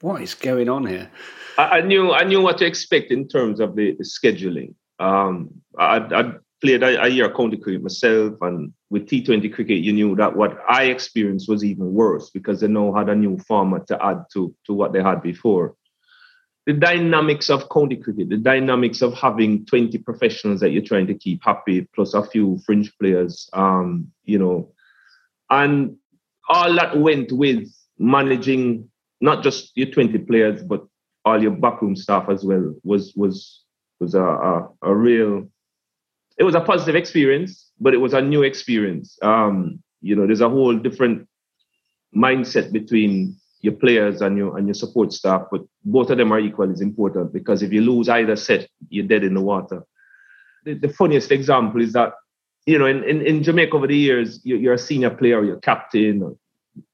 what is going on here? I, I knew I knew what to expect in terms of the, the scheduling. Um, I, I played a, a year county cricket myself, and with T20 cricket, you knew that what I experienced was even worse because they now had a new format to add to, to what they had before. The dynamics of county cricket, the dynamics of having 20 professionals that you're trying to keep happy, plus a few fringe players, um, you know, and all that went with managing not just your 20 players, but all your backroom staff as well was was was a, a, a real it was a positive experience, but it was a new experience. Um, you know, there's a whole different mindset between your players and your and your support staff, but both of them are equally as important because if you lose either set, you're dead in the water. The, the funniest example is that you know in, in, in Jamaica over the years, you, are a senior player, you're captain,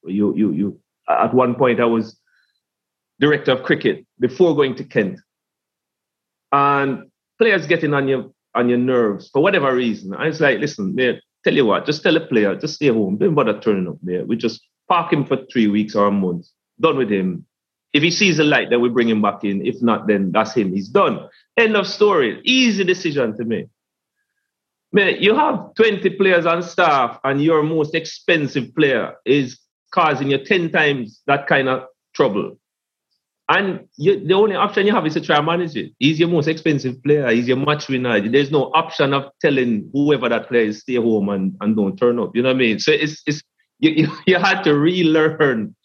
you you you. At one point, I was director of cricket before going to Kent. And players getting on your on your nerves for whatever reason. I was like, listen, man, tell you what, just tell a player, just stay home. Don't bother turning up there. We just park him for three weeks or a month. Done with him. If he sees the light, then we bring him back in. If not, then that's him. He's done. End of story. Easy decision to make. Man, you have 20 players on staff, and your most expensive player is causing you 10 times that kind of trouble. And you, the only option you have is to try and manage it. He's your most expensive player. He's your match winner. There's no option of telling whoever that player is stay home and, and don't turn up. You know what I mean? So it's it's you, you, *laughs* you had to relearn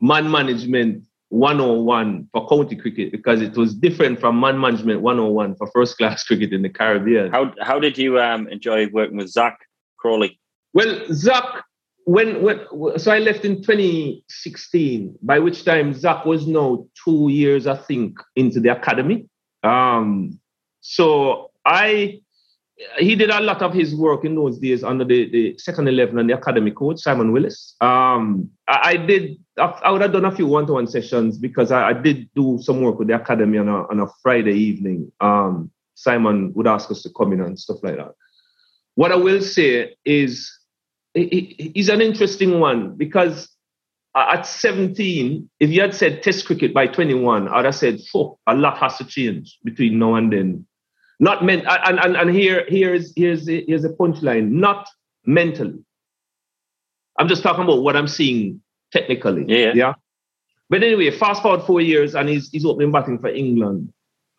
man management 101 for county cricket because it was different from man management 101 for first class *laughs* cricket in the Caribbean. How how did you um, enjoy working with Zak Crawley? Well, Zak, when when so I left in 2016, by which time Zak was now two years, I think, into the academy. Um, so I he did a lot of his work in those days under the, the second 11 and the academy coach, Simon Willis. Um, I, I, did, I would have done a few one to one sessions because I, I, did do some work with the academy on a, on a Friday evening. Um, Simon would ask us to come in and stuff like that. What I will say is, he's an interesting one because uh, at 17, if you had said test cricket by 21, I'd have said, oh, a lot has to change between now and then not meant, and, and, and here, here's, here's, here's a punchline, not mentally. I'm just talking about what I'm seeing technically. Yeah. Yeah. But anyway, fast forward four years and he's, he's opening batting for England.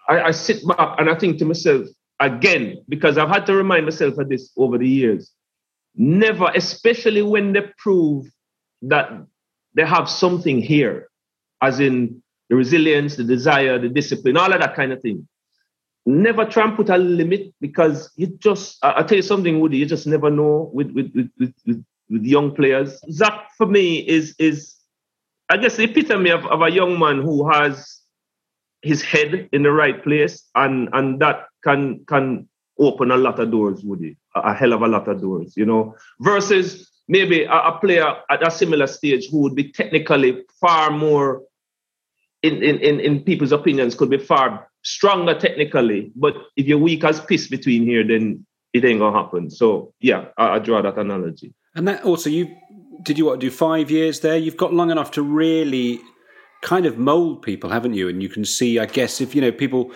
I, I sit back and I think to myself, again, because I've had to remind myself of this over the years, never, especially when they prove that they have something here, as in the resilience, the desire, the discipline, all of that kind of thing never try and put a limit because you just I, tell you something, Woody, you just never know with with, with with, with, with young players. Zak for me is is I guess the epitome of, of a young man who has his head in the right place and and that can can open a lot of doors, Woody. A, a hell of a lot of doors, you know, versus maybe a, a player at a similar stage who would be technically far more in, in, in, in people's opinions could be far stronger technically, but if you're weak as piss between here, then it ain't gonna happen. So yeah, I, I draw that analogy. And that oh, also, you did you what do five years there? You've got long enough to really kind of mold people, haven't you? And you can see, I guess, if you know people.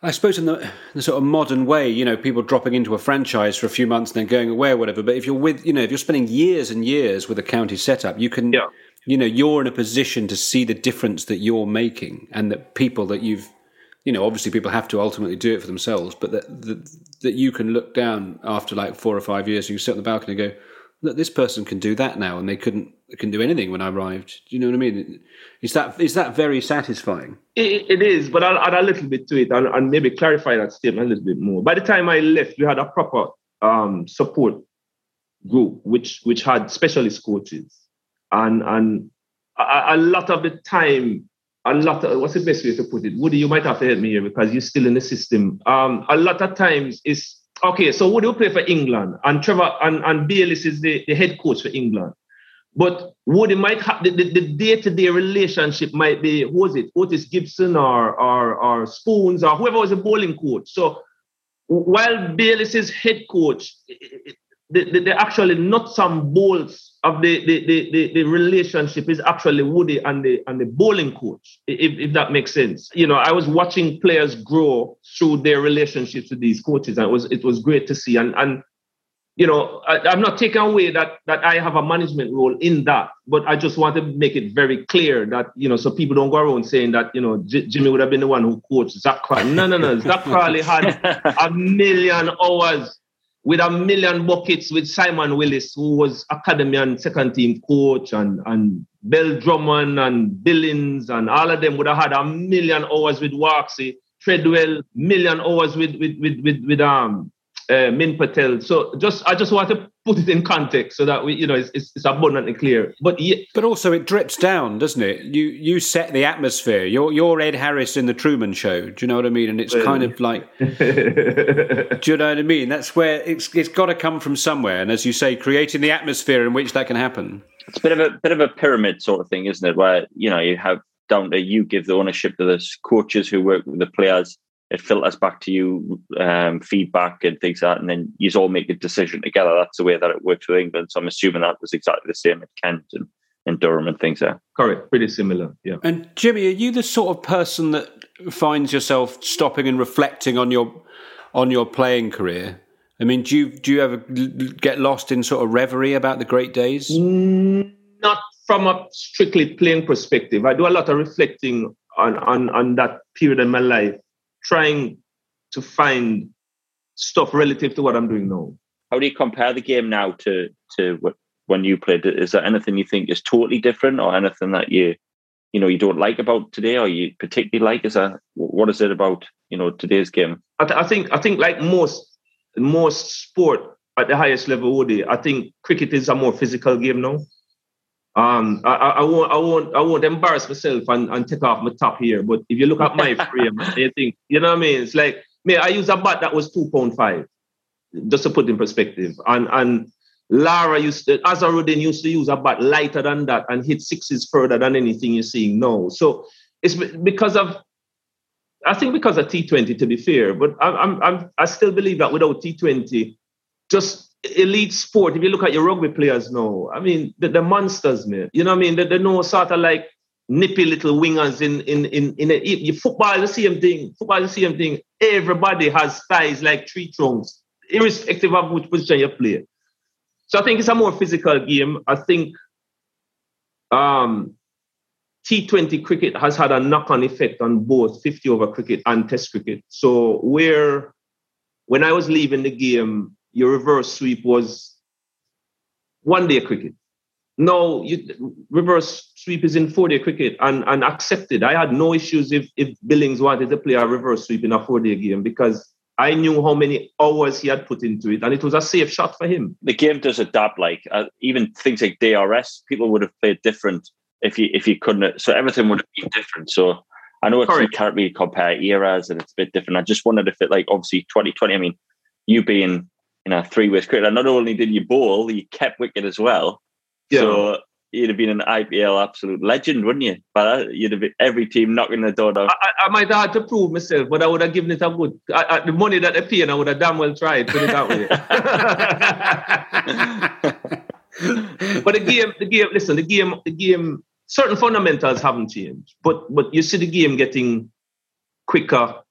I suppose in the, the, sort of modern way, you know, people dropping into a franchise for a few months and then going away or whatever. But if you're with, you know, if you're spending years and years with a county setup, you can, yeah. you know, you're in a position to see the difference that you're making and that people that you've you know, obviously people have to ultimately do it for themselves, but that, that, that you can look down after like four or five years, you sit on the balcony and go, look, this person can do that now, and they couldn't can do anything when I arrived. Do you know what I mean? Is that is that very satisfying? it, it is, but I'll add a little bit to it and, and, maybe clarify that statement a little bit more. By the time I left, we had a proper um, support group, which which had specialist coaches, and and a, a lot of the time a lot of, what's the best way to put it? Woody, you might have to help me here because you're still in the system. Um, a lot of times is okay, so Woody will play for England and Trevor and, and Bayliss is the, the head coach for England. But Woody might have the, the, the day-to-day relationship might be, who was it, Otis Gibson or, or or Spoons or whoever was a bowling coach. So while Bayliss is head coach, the, the, the actually nuts and bolts of the, the, the, the, relationship is actually Woody and the and the bowling coach, if, if that makes sense. You know, I was watching players grow through their relationships with these coaches, and it was it was great to see. And and you know, I, am not taking away that that I have a management role in that, but I just want to make it very clear that you know, so people don't go around saying that you know J- Jimmy would have been the one who coached Zak Crawley. No, no, no. Zak Crawley had a *laughs* million hours with a million buckets with Simon Willis, who was academy and second team coach, and, and Bell Drummond and Billings, and all of them would have had a million hours with Waxy, Tredwell, million hours with with with with, with um uh, Min Patel. So just I just want to put it in context so that we, you know, it's, it's, it's abundantly clear. But yeah. but also it drips down, doesn't it? You you set the atmosphere. You're you're Ed Harris in the Truman Show. Do you know what I mean? And it's kind of like, *laughs* do you know what I mean? That's where it's it's got to come from somewhere. And as you say, creating the atmosphere in which that can happen. It's a bit of a bit of a pyramid sort of thing, isn't it? Where you know you have down to you give the ownership to the coaches who work with the players. It filters back to you um, feedback and things like that, and then you all make a decision together. That's the way that it works with England. So I'm assuming that was exactly the same at Kent and, and Durham and things there. Correct, pretty similar. Yeah. And Jimmy, are you the sort of person that finds yourself stopping and reflecting on your on your playing career? I mean, do you do you ever get lost in sort of reverie about the great days? Mm, not from a strictly playing perspective. I do a lot of reflecting on on, on that period in my life, trying to find stuff relative to what I'm doing now. How do you compare the game now to to what, when you played? Is there anything you think is totally different, or anything that you you know you don't like about today, or you particularly like? Is that what is it about you know today's game? I, th- I think I think like most most sport at the highest level, Woody, I think cricket is a more physical game now. Um, I, I, won't, I won't, I won't embarrass myself and, and take off my top here. But if you look at my frame, *laughs* you think, you know what I mean? It's like me. I use a bat that was two pound five, just to put in perspective. And and Lara used to, Azharuddin used to use a bat lighter than that and hit sixes further than anything you're seeing now. So it's because of I think because of T20, to be fair, but I'm, I'm, i still believe that without T20, just elite sport, if you look at your rugby players now, I mean, the, the monsters, man. You know what I mean? They're, they're no sort of like nippy little wingers in in in in a, football the same thing. Football the same thing. Everybody has thighs like tree trunks, irrespective of which position you play. So I think it's a more physical game. I think um, T20 cricket has had a knock-on effect on both 50 over cricket and Test cricket. So where when I was leaving the game, your reverse sweep was one-day cricket. No, you, reverse sweep is in four-day cricket and, and accepted. I had no issues if, if Billings wanted to play a reverse sweep in a four-day game because I knew how many hours he had put into it, and it was a safe shot for him. The game does adapt. Like uh, even things like DRS, people would have played different if you if you couldn't. So everything would have been different. So I know it's, you can't really compare eras and it's a bit different. I just wondered if it like obviously 2020. I mean, you being in a three ways cricket, not only did you bowl, you kept wicket as well. Yeah. So you'd have been an IPL absolute legend, wouldn't you? But uh, you'd have been every team knocking the door down. I, I might have had to prove myself, but I would have given it a good. I, I, the money that they pay, and I would have damn well tried. Put it that way. *laughs* but the game, the game. Listen, the game, the game certain fundamentals haven't changed, but but you see the game getting quicker.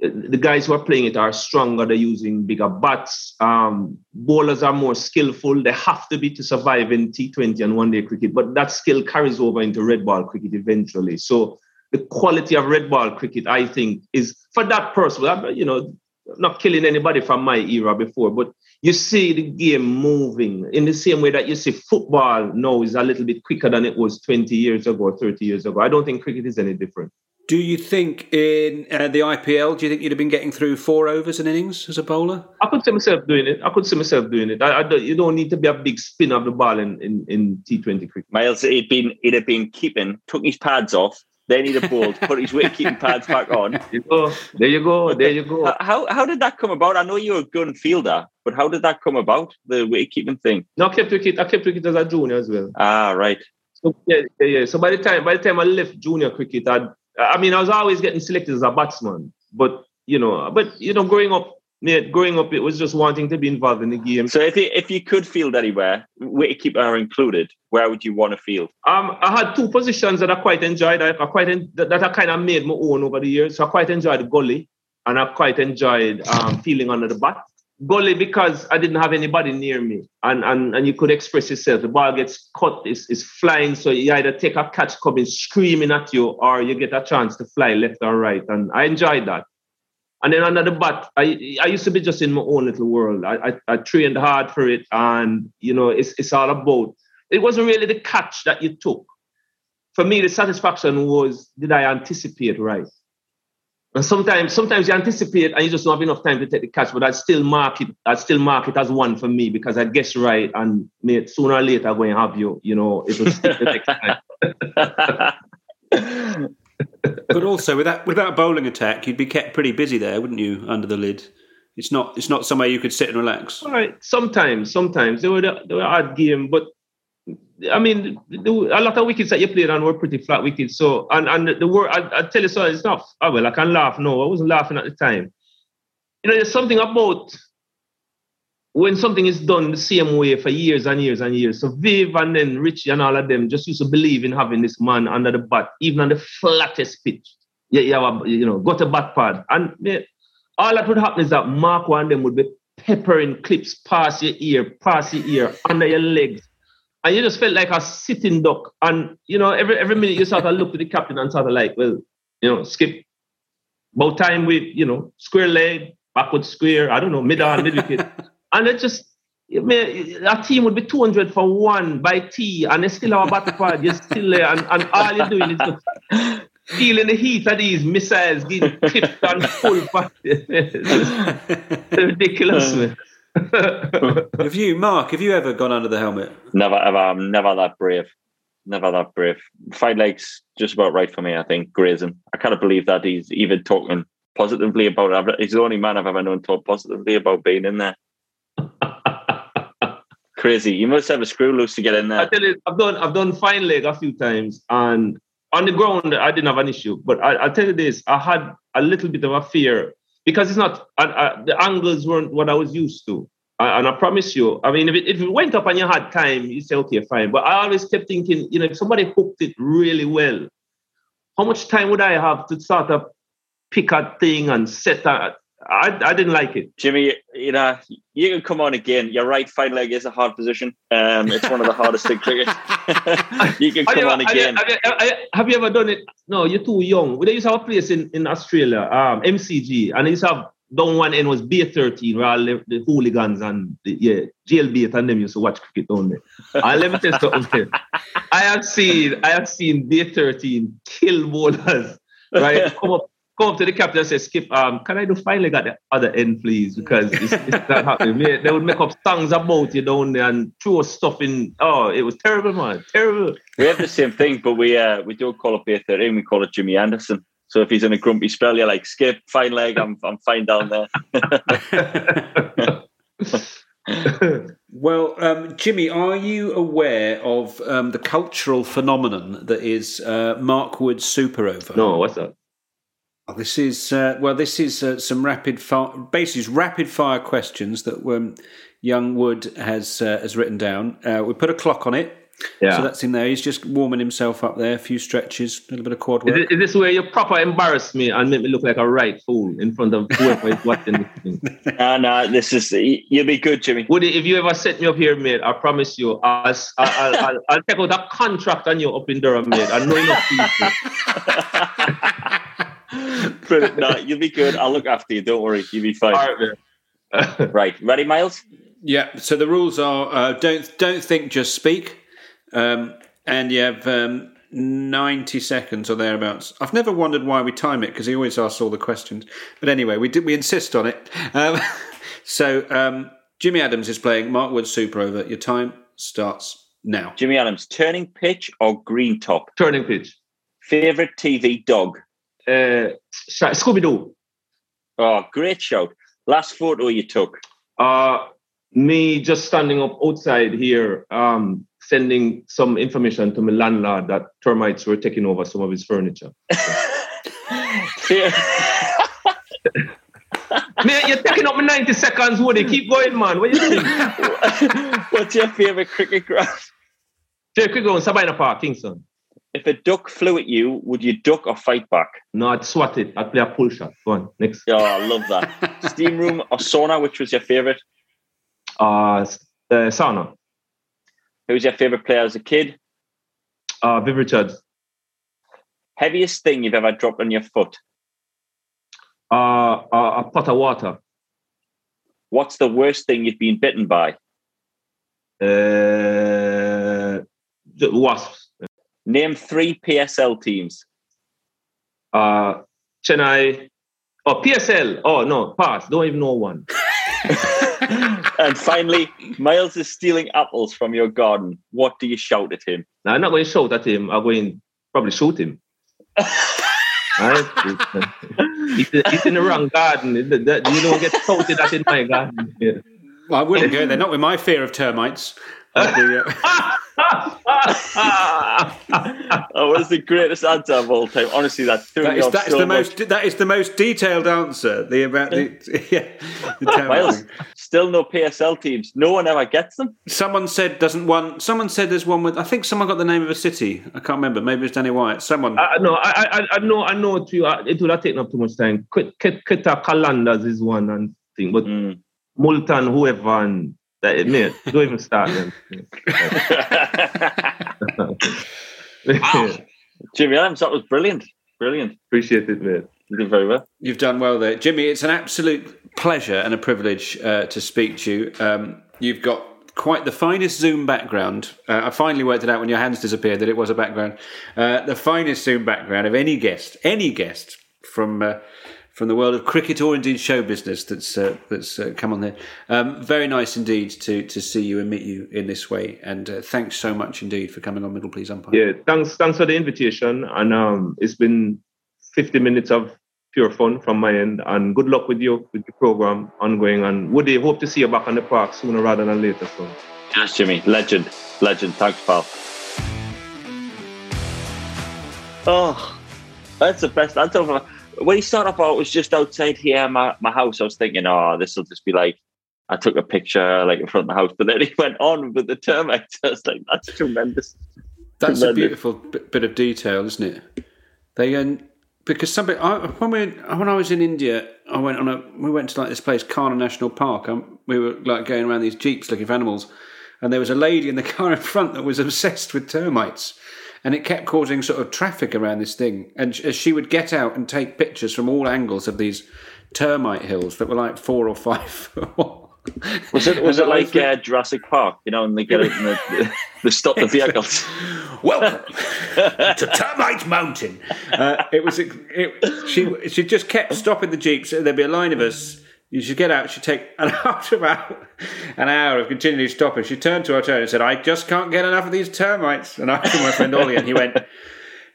The guys who are playing it are stronger. They're using bigger bats. Um, bowlers are more skillful. They have to be to survive in T20 and one day cricket, but that skill carries over into red ball cricket eventually. So the quality of red ball cricket, I think, is for that person. You know, not killing anybody from my era before, but you see the game moving in the same way that you see football now is a little bit quicker than it was 20 years ago or 30 years ago. I don't think cricket is any different. Do you think in uh, the IPL, do you think you'd have been getting through four overs and innings as a bowler? I could see myself doing it. I could see myself doing it. I, I don't, you don't need to be a big spin of the ball in, in, in T20 cricket. Miles, it'd been, it'd have been keeping, took his pads off, then he'd have bowled, put his wicket-keeping pads back on. *laughs* There you go. There you go. There you go. How how did that come about? I know you're a gun fielder, but how did that come about? The wicket-keeping thing. No, I kept wicket. I kept wicket as a junior as well. Ah, right. So yeah, yeah, yeah. So by the time by the time I left junior cricket, I I mean I was always getting selected as a batsman, but you know, but you know, growing up yeah, growing up, it was just wanting to be involved in the game. So if you, if you could field anywhere, wicketkeeper included, where would you want to field? Um, I had two positions that I quite enjoyed. I, I quite en- that, that, I kind of made my own over the years. So I quite enjoyed gully, and I quite enjoyed um, feeling under the bat. Gully because I didn't have anybody near me, and and, and you could express yourself. The ball gets cut, is is flying, so you either take a catch coming screaming at you, or you get a chance to fly left or right, and I enjoyed that. And then the bat, I I used to be just in my own little world. I, I, I trained hard for it, and you know, it's it's all about. It wasn't really the catch that you took. For me, the satisfaction was did I anticipate right? And sometimes, sometimes you anticipate and you just don't have enough time to take the catch, but I still mark it. I still mark it as one for me because I guess right, and mate, sooner or later I'm going to have you. You know, it will stick the next time. *laughs* but also with that with that bowling attack, you'd be kept pretty busy there, wouldn't you? Under the lid, it's not it's not somewhere you could sit and relax. All right, sometimes, sometimes they were the, they were odd game, but I mean, a lot of wickets that you played on were pretty flat wickets. So, and and the word I, I tell you, so it's not. Oh well, I can laugh. No, I wasn't laughing at the time. You know, there's something about when something is done the same way for years and years and years. So Viv and then Richie and all of them just used to believe in having this man under the bat, even on the flattest pitch. Yeah, you, you know, got a bat pad. And yeah, all that would happen is that Mark and them would be peppering clips past your ear, past your ear, under your legs. And you just felt like a sitting duck. And, you know, every every minute you sort of look to the captain and sort of like, well, you know, skip. About time with, you know, square leg, backward square, I don't know, mid on, mid wicket. *laughs* and it just, a team would be 200 for one by tea, and they still have a battle pad. You're still there, and, and all you're doing is just feeling the heat of these missiles getting tipped and full. *laughs* it's ridiculous, man. *laughs* have you, Mark? Have you ever gone under the helmet? Never, ever. I'm never that brave. Never that brave. Five legs, just about right for me. I think grazing. I can't believe that he's even talking positively about it. He's the only man I've ever known talk positively about being in there. *laughs* Crazy. You must have a screw loose to get in there. I tell you, I've done I've done fine leg a few times, and on the ground I didn't have an issue. But I, will tell you this: I had a little bit of a fear because it's not I, I, the angles weren't what I was used to. and I promise you, I mean, if it, if it went up and you had time, you say, okay, fine. But I always kept thinking, you know, if somebody hooked it really well, how much time would I have to sort of pick a thing and set a, I, I didn't like it. Jimmy, you know, you can come on again. You're right, fine leg is a hard position. Um, it's one of the hardest things. cricket. *laughs* you can come on again. Have you, have, you, have you, ever done it? No, you're too young. We used to have a place in, in Australia, um, MCG, and they used to have down one end was Bay 13, where all the, the hooligans and the, yeah, jailbait and them used to watch cricket down there. and let me tell you something. I have seen I have seen Bay 13 kill bowlers, right? Come up go up to the captain and say, Skip, um, can I do finally got the other end, please? Because it's, it's not *laughs* happening. They would make up songs about you down there and throw stuff in. Oh, it was terrible, man. Terrible. We have the same thing, but we uh, we don't call it Bay 13, we call it Jimmy Anderson. So if he's in a grumpy spell, you're like, Skip, fine leg, I'm, I'm fine down there. *laughs* well, um, Jimmy, are you aware of um, the cultural phenomenon that is uh, Mark Wood's Super Over? No, what's that? Oh, this is uh, well. This is uh, some rapid fire, basically rapid fire questions that um, young Wood has uh, has written down. Uh, we put a clock on it, yeah. So that's in there. He's just warming himself up there. A few stretches, a little bit of quad work. Is, is this where you proper embarrass me and make me look like a right fool in front of whoever is watching this thing? *laughs* No, no. This is you'll be good, Jimmy. Would if you ever set me up here, mate? I promise you, I'll I'll, I'll, I'll, I'll take out that contract on you up in Durham, mate. I know enough *laughs* people. *laughs* Brilliant. No, you'll be good. I'll look after you. Don't worry. You'll be fine. Right, *laughs* right. Ready, Miles? Yeah. So the rules are: uh, don't don't think, just speak. Um, and you have um, ninety seconds or thereabouts. I've never wondered why we time it because he always asks all the questions. But anyway, we did we insist on it. *laughs* Um, so um, Jimmy Adams is playing Mark Wood Super Over. Your time starts now. Jimmy Adams, turning pitch or green top? Turning pitch. Favorite TV dog? Uh, Scooby Doo. Oh, great shout! Last photo you took? Uh, me just standing up outside here, um, sending some information to my landlord that termites were taking over some of his furniture. *laughs* man, you're taking up my 90 seconds, Woody. Keep going, man. What you think? *laughs* What's your favorite cricket ground? Favorite cricket ground, Sabina Park, Kingston. If a duck flew at you, would you duck or fight back? No, I'd swat it. I'd play a pull shot. Go on, next. Oh, I love that. *laughs* Steam room or sauna, which was your favourite? Uh, uh, sauna. Who was your favourite player as a kid? Uh, Viv Richards. Heaviest thing you've ever dropped on your foot? Uh, uh, a pot of water. What's the worst thing you've been bitten by? Uh, wasps. Name three PSL teams. Uh, Chennai. Oh, PSL. Oh, no, pass. Don't even know one. *laughs* and finally, Miles is stealing apples from your garden. What do you shout at him? No, I'm not going to shout at him. I'm going to probably shoot him. *laughs* right? he's, he's, in the wrong garden. You don't get shouted at in my garden. Yeah. Well, I wouldn't *laughs* go there. Not with my fear of termites. Of the, uh, that was the greatest answer of all time. Honestly, that threw that me is, off that is so the much. most that is the most detailed answer. The about the *laughs* *laughs* yeah. The term Wales, still no PSL teams. No one ever gets them. Someone said doesn't one. Someone said there's one with. I think someone got the name of a city. I can't remember. Maybe it's Danni Wyatt. Someone. I, I- no, I, I, I know, I know. Too, uh, it would have taken up too much time. Kit- Kit- Kita Kalandas is one and thing, but Mm. Multan, whoever, and that, mate, don't even start them. *laughs* Jimmy Adams, that was brilliant. Brilliant. Appreciate it, mate. You did very well. You've done well there, Jimmy. It's an absolute pleasure and a privilege uh, to speak to you. Um, you've got quite the finest Zoom background. Uh, I finally worked it out when your hands disappeared that it was a background. Uh, the finest Zoom background of any guest, any guest from uh, from the world of cricket or indeed show business that's uh, that's uh, come on there. Um, very nice indeed to to see you and meet you in this way. And uh, thanks so much indeed for coming on Middle Please Umpire. Yeah, thanks, thanks for the invitation, and um, it's been 50 minutes of pure fun from my end, and good luck with you with the program ongoing. And Woody, hope to see you back on the park sooner rather than later. So. Yes, Jimmy. Legend. Legend. Thanks, pal. Oh, that's the best. That's over. When he started off, I was just outside here, my, my house. I was thinking, oh, this will just be like, I took a picture like in front of the house. But then he *laughs* went on with the termites. *laughs* I was like, that's tremendous. That's a beautiful bit, of detail, isn't it? They um, because somebody I, when we when I was in India, I went on a we went to like this place, Kanha National Park. Um, we were like going around these jeeps looking for animals, and there was a lady in the *laughs* car in front that was obsessed with termites. And it kept causing sort of traffic around this thing. And she would get out and take pictures from all angles of these termite hills that were like four or five. *laughs* Was it was it like uh, Jurassic Park? You know, and they get it and they, they stop the vehicles. *laughs* Welcome to Termite Mountain. Uh, it was. It, she she just kept stopping the jeeps. There'd be a line of us. You should get out. She'd take, *laughs* and after about an hour of continually stopping, she turned to her turn and said, "I just can't get enough of these termites." And I asked my friend Ollie, and he went,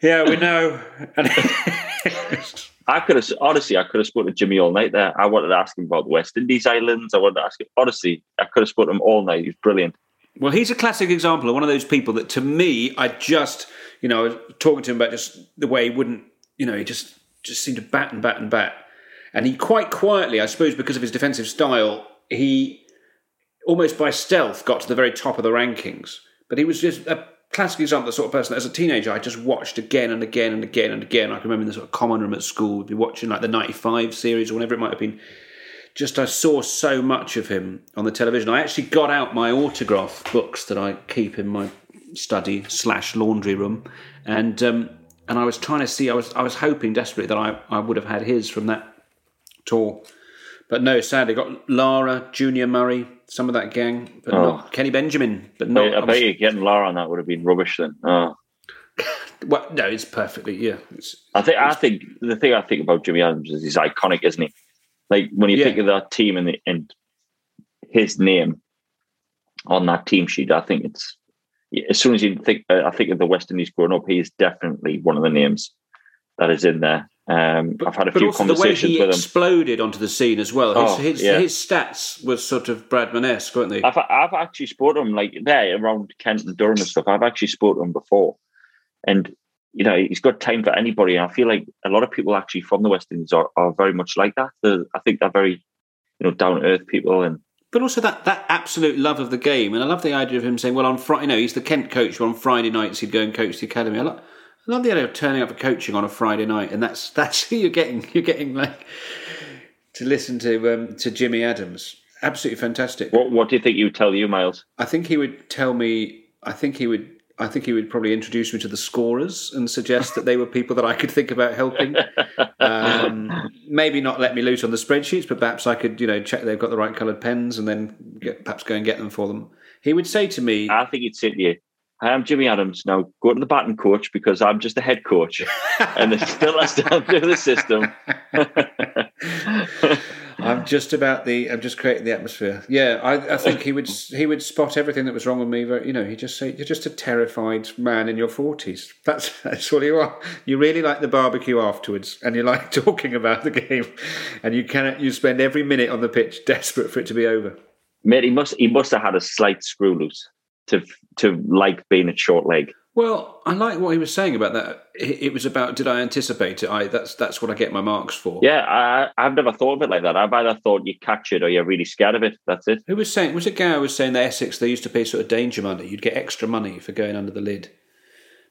"Yeah, we know." And *laughs* I could have honestly, I could have spoken to Jimmy all night there. I wanted to ask him about the West Indies Islands. I wanted to ask him honestly. I could have spoken to him all night. He was brilliant. Well, he's a classic example of one of those people that, to me, I just, you know, I was talking to him about just the way he wouldn't, you know, he just just seemed to bat and bat and bat, and he quite quietly, I suppose, because of his defensive style, he almost by stealth got to the very top of the rankings. But he was just a classic example, of the sort of person that as a teenager I just watched again and again and again and again. I can remember in the sort of common room at school, we'd be watching like the '95 series or whatever it might have been just I saw so much of him on the television. I actually got out my autograph books that I keep in my study slash laundry room, and um, and I was trying to see. I was I was hoping desperately that I, I would have had his from that tour, but no. Sadly, got Lara, Junior Murray, some of that gang, but Oh. not Kenny Benjamin. But I, not. I bet you getting Lara on that would have been rubbish then. Oh. *laughs* Well, no, it's perfectly yeah. It's, I think I think the thing I think about Jimmy Adams is he's iconic, isn't he? Like when you Yeah. think of that team and, the, and his name on that team sheet, I think it's as soon as you think uh, I think of the West Indies growing up, he is definitely one of the names that is in there. Um, I've had a but few also the way conversations he with him. exploded onto the scene as well. His, Oh, his, yeah. his stats were sort of Bradman-esque, weren't they? I've I've actually spoken to him like there around Kent and Durham and stuff. I've actually spoken to him before, and you know he's got time for anybody. And I feel like a lot of people actually from the West Indies are, are very much like that. They're, I think they're very you know down to earth people, and but also that that absolute love of the game, and I love the idea of him saying, "Well, on Friday, you know, he's the Kent coach. But on Friday nights, he'd go and coach the academy." I I love the idea of turning up for coaching on a Friday night, and that's *laughs* that's who you're getting. You're getting like to listen to um, to Jimmy Adams. Absolutely fantastic. what what do you think he would tell you, Miles? I think he would tell me. I think he would. I think he would probably introduce me to the scorers and suggest that they were people that I could think about helping. *laughs* Um, maybe not let me loose on the spreadsheets, but perhaps I could, you know, check they've got the right coloured pens and then get, perhaps go and get them for them. He would say to me, I think he'd say to you, "Hi, I'm Jimmy Adams. Now go to the batting coach because I'm just a head coach, and it still has to do the system." *laughs* I'm just about the. I'm just creating the atmosphere. Yeah, I, I think he would. He would spot everything that was wrong with me. Very, you know, he just say, "You're just a terrified man in your forties. That's that's what you are. You really like the barbecue afterwards, and you like *laughs* talking about the game, and you cannot. You spend every minute on the pitch desperate for it to be over. Mate, he must he must have had a slight screw loose to to like being at short leg. Well, I like what he was saying about that. It was about did I anticipate it? I that's that's what I get my marks for. Yeah, I, I've never thought of it like that. I've either thought you catch it or you're really scared of it. That's it. Who was saying? Was it Gow was saying that Essex they used to pay sort of danger money. You'd get extra money for going under the lid.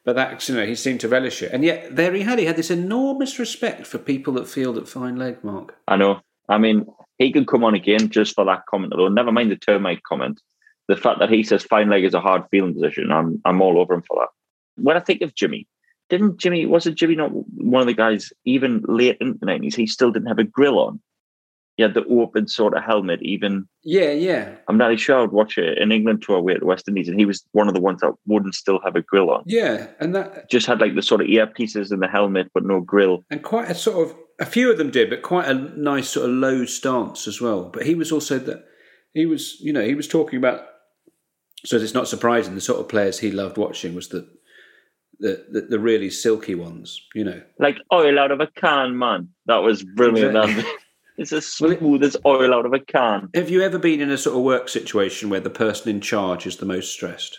But that you know he seemed to relish it, and yet there he had he had this enormous respect for people that field at fine leg, Mark. I know. I mean, he can come on again just for that comment alone. Never mind the termite comment. The fact that he says fine leg is a hard feeling position, I'm I'm all over him for that. When I think of Jimmy, didn't Jimmy wasn't Jimmy not one of the guys even late in the nineties? He still didn't have a grill on. He had the open sort of helmet. Even Yeah, yeah, I'm not sure I'd watch it in England tour away at the West Indies, and he was one of the ones that wouldn't still have a grill on. yeah, and that Just had like the sort of earpieces and the helmet, but no grill. and quite a sort of a few of them did, but quite a nice sort of low stance as well. But he was also that he was you know he was talking about. So it's not surprising the sort of players he loved watching was the the the, the really silky ones, you know. Like oil out of a can, man. That was brilliant. Exactly. *laughs* it's as smooth as oil out of a can. Have you ever been in a sort of work situation where the person in charge is the most stressed?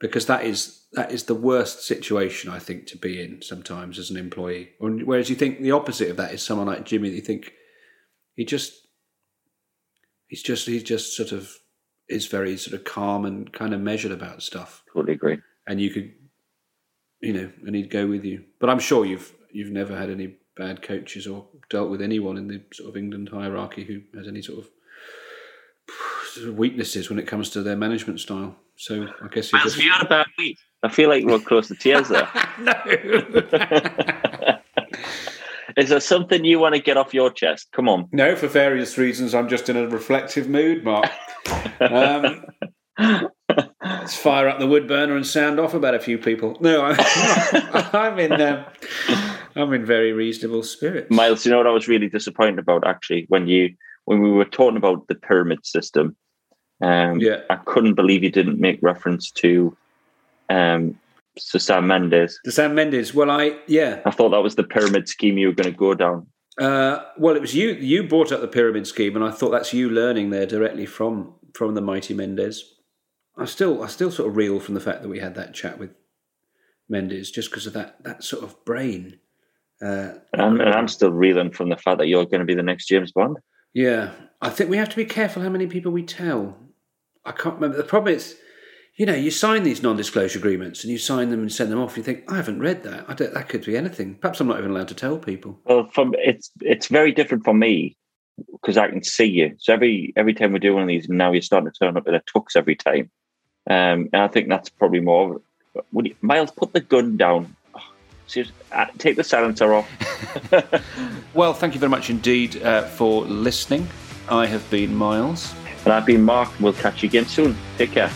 Because that is that is the worst situation I think to be in sometimes as an employee. Whereas you think the opposite of that is someone like Jimmy. That you think he just he's just he's just sort of is very sort of calm and kind of measured about stuff. Totally agree. And you could, you know, and he'd go with you. But I'm sure you've you've never had any bad coaches or dealt with anyone in the sort of England hierarchy who has any sort of weaknesses when it comes to their management style. So I guess you Miles, just have you had a bad week? I feel like we're close to tears there. *laughs* *laughs* Is there something you want to get off your chest? Come on. no, for various reasons, I'm just in a reflective mood, Mark. Um, *laughs* let's fire up the wood burner and sound off about a few people. No, I, *laughs* I'm in. Um, I'm in very reasonable spirits. Miles, you know what I was really disappointed about actually when you when we were talking about the pyramid system. Um, Yeah. I couldn't believe you didn't make reference to um, Sir Sam Mendes. To Sam Mendes. Well, I yeah. I thought that was the pyramid scheme you were going to go down. Uh, well, it was you. You brought up the pyramid scheme, and I thought that's you learning there directly from from the mighty Mendes. I still, I still sort of reel from the fact that we had that chat with Mendes, just because of that that sort of brain. Uh, And I'm, and I'm still reeling from the fact that you're going to be the next James Bond. yeah, I think we have to be careful how many people we tell. I can't remember. The problem is, you know, you sign these non-disclosure agreements and you sign them and send them off. You think, I haven't read that. I don't, that could be anything. Perhaps I'm not even allowed to tell people. Well, from it's it's very different for me because I can see you. So every every time we do one of these, now you're starting to turn up in a tux every time, um, and I think that's probably more. Would you, Miles put the gun down? Oh, seriously, uh, take the silencer off. *laughs* Well, thank you very much indeed uh, for listening. I have been Miles. And I've been Mark. We'll catch you again soon. Take care.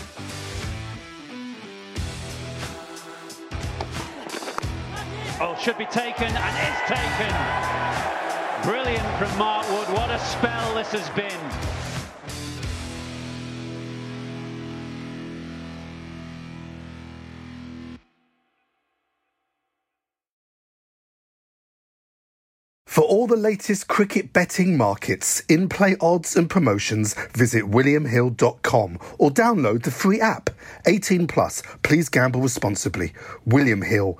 Should be taken and is taken. Brilliant from Mark Wood. What a spell this has been. For all the latest cricket betting markets, in play odds, and promotions, visit WilliamHill.com or download the free app. 18 plus, please gamble responsibly. William Hill,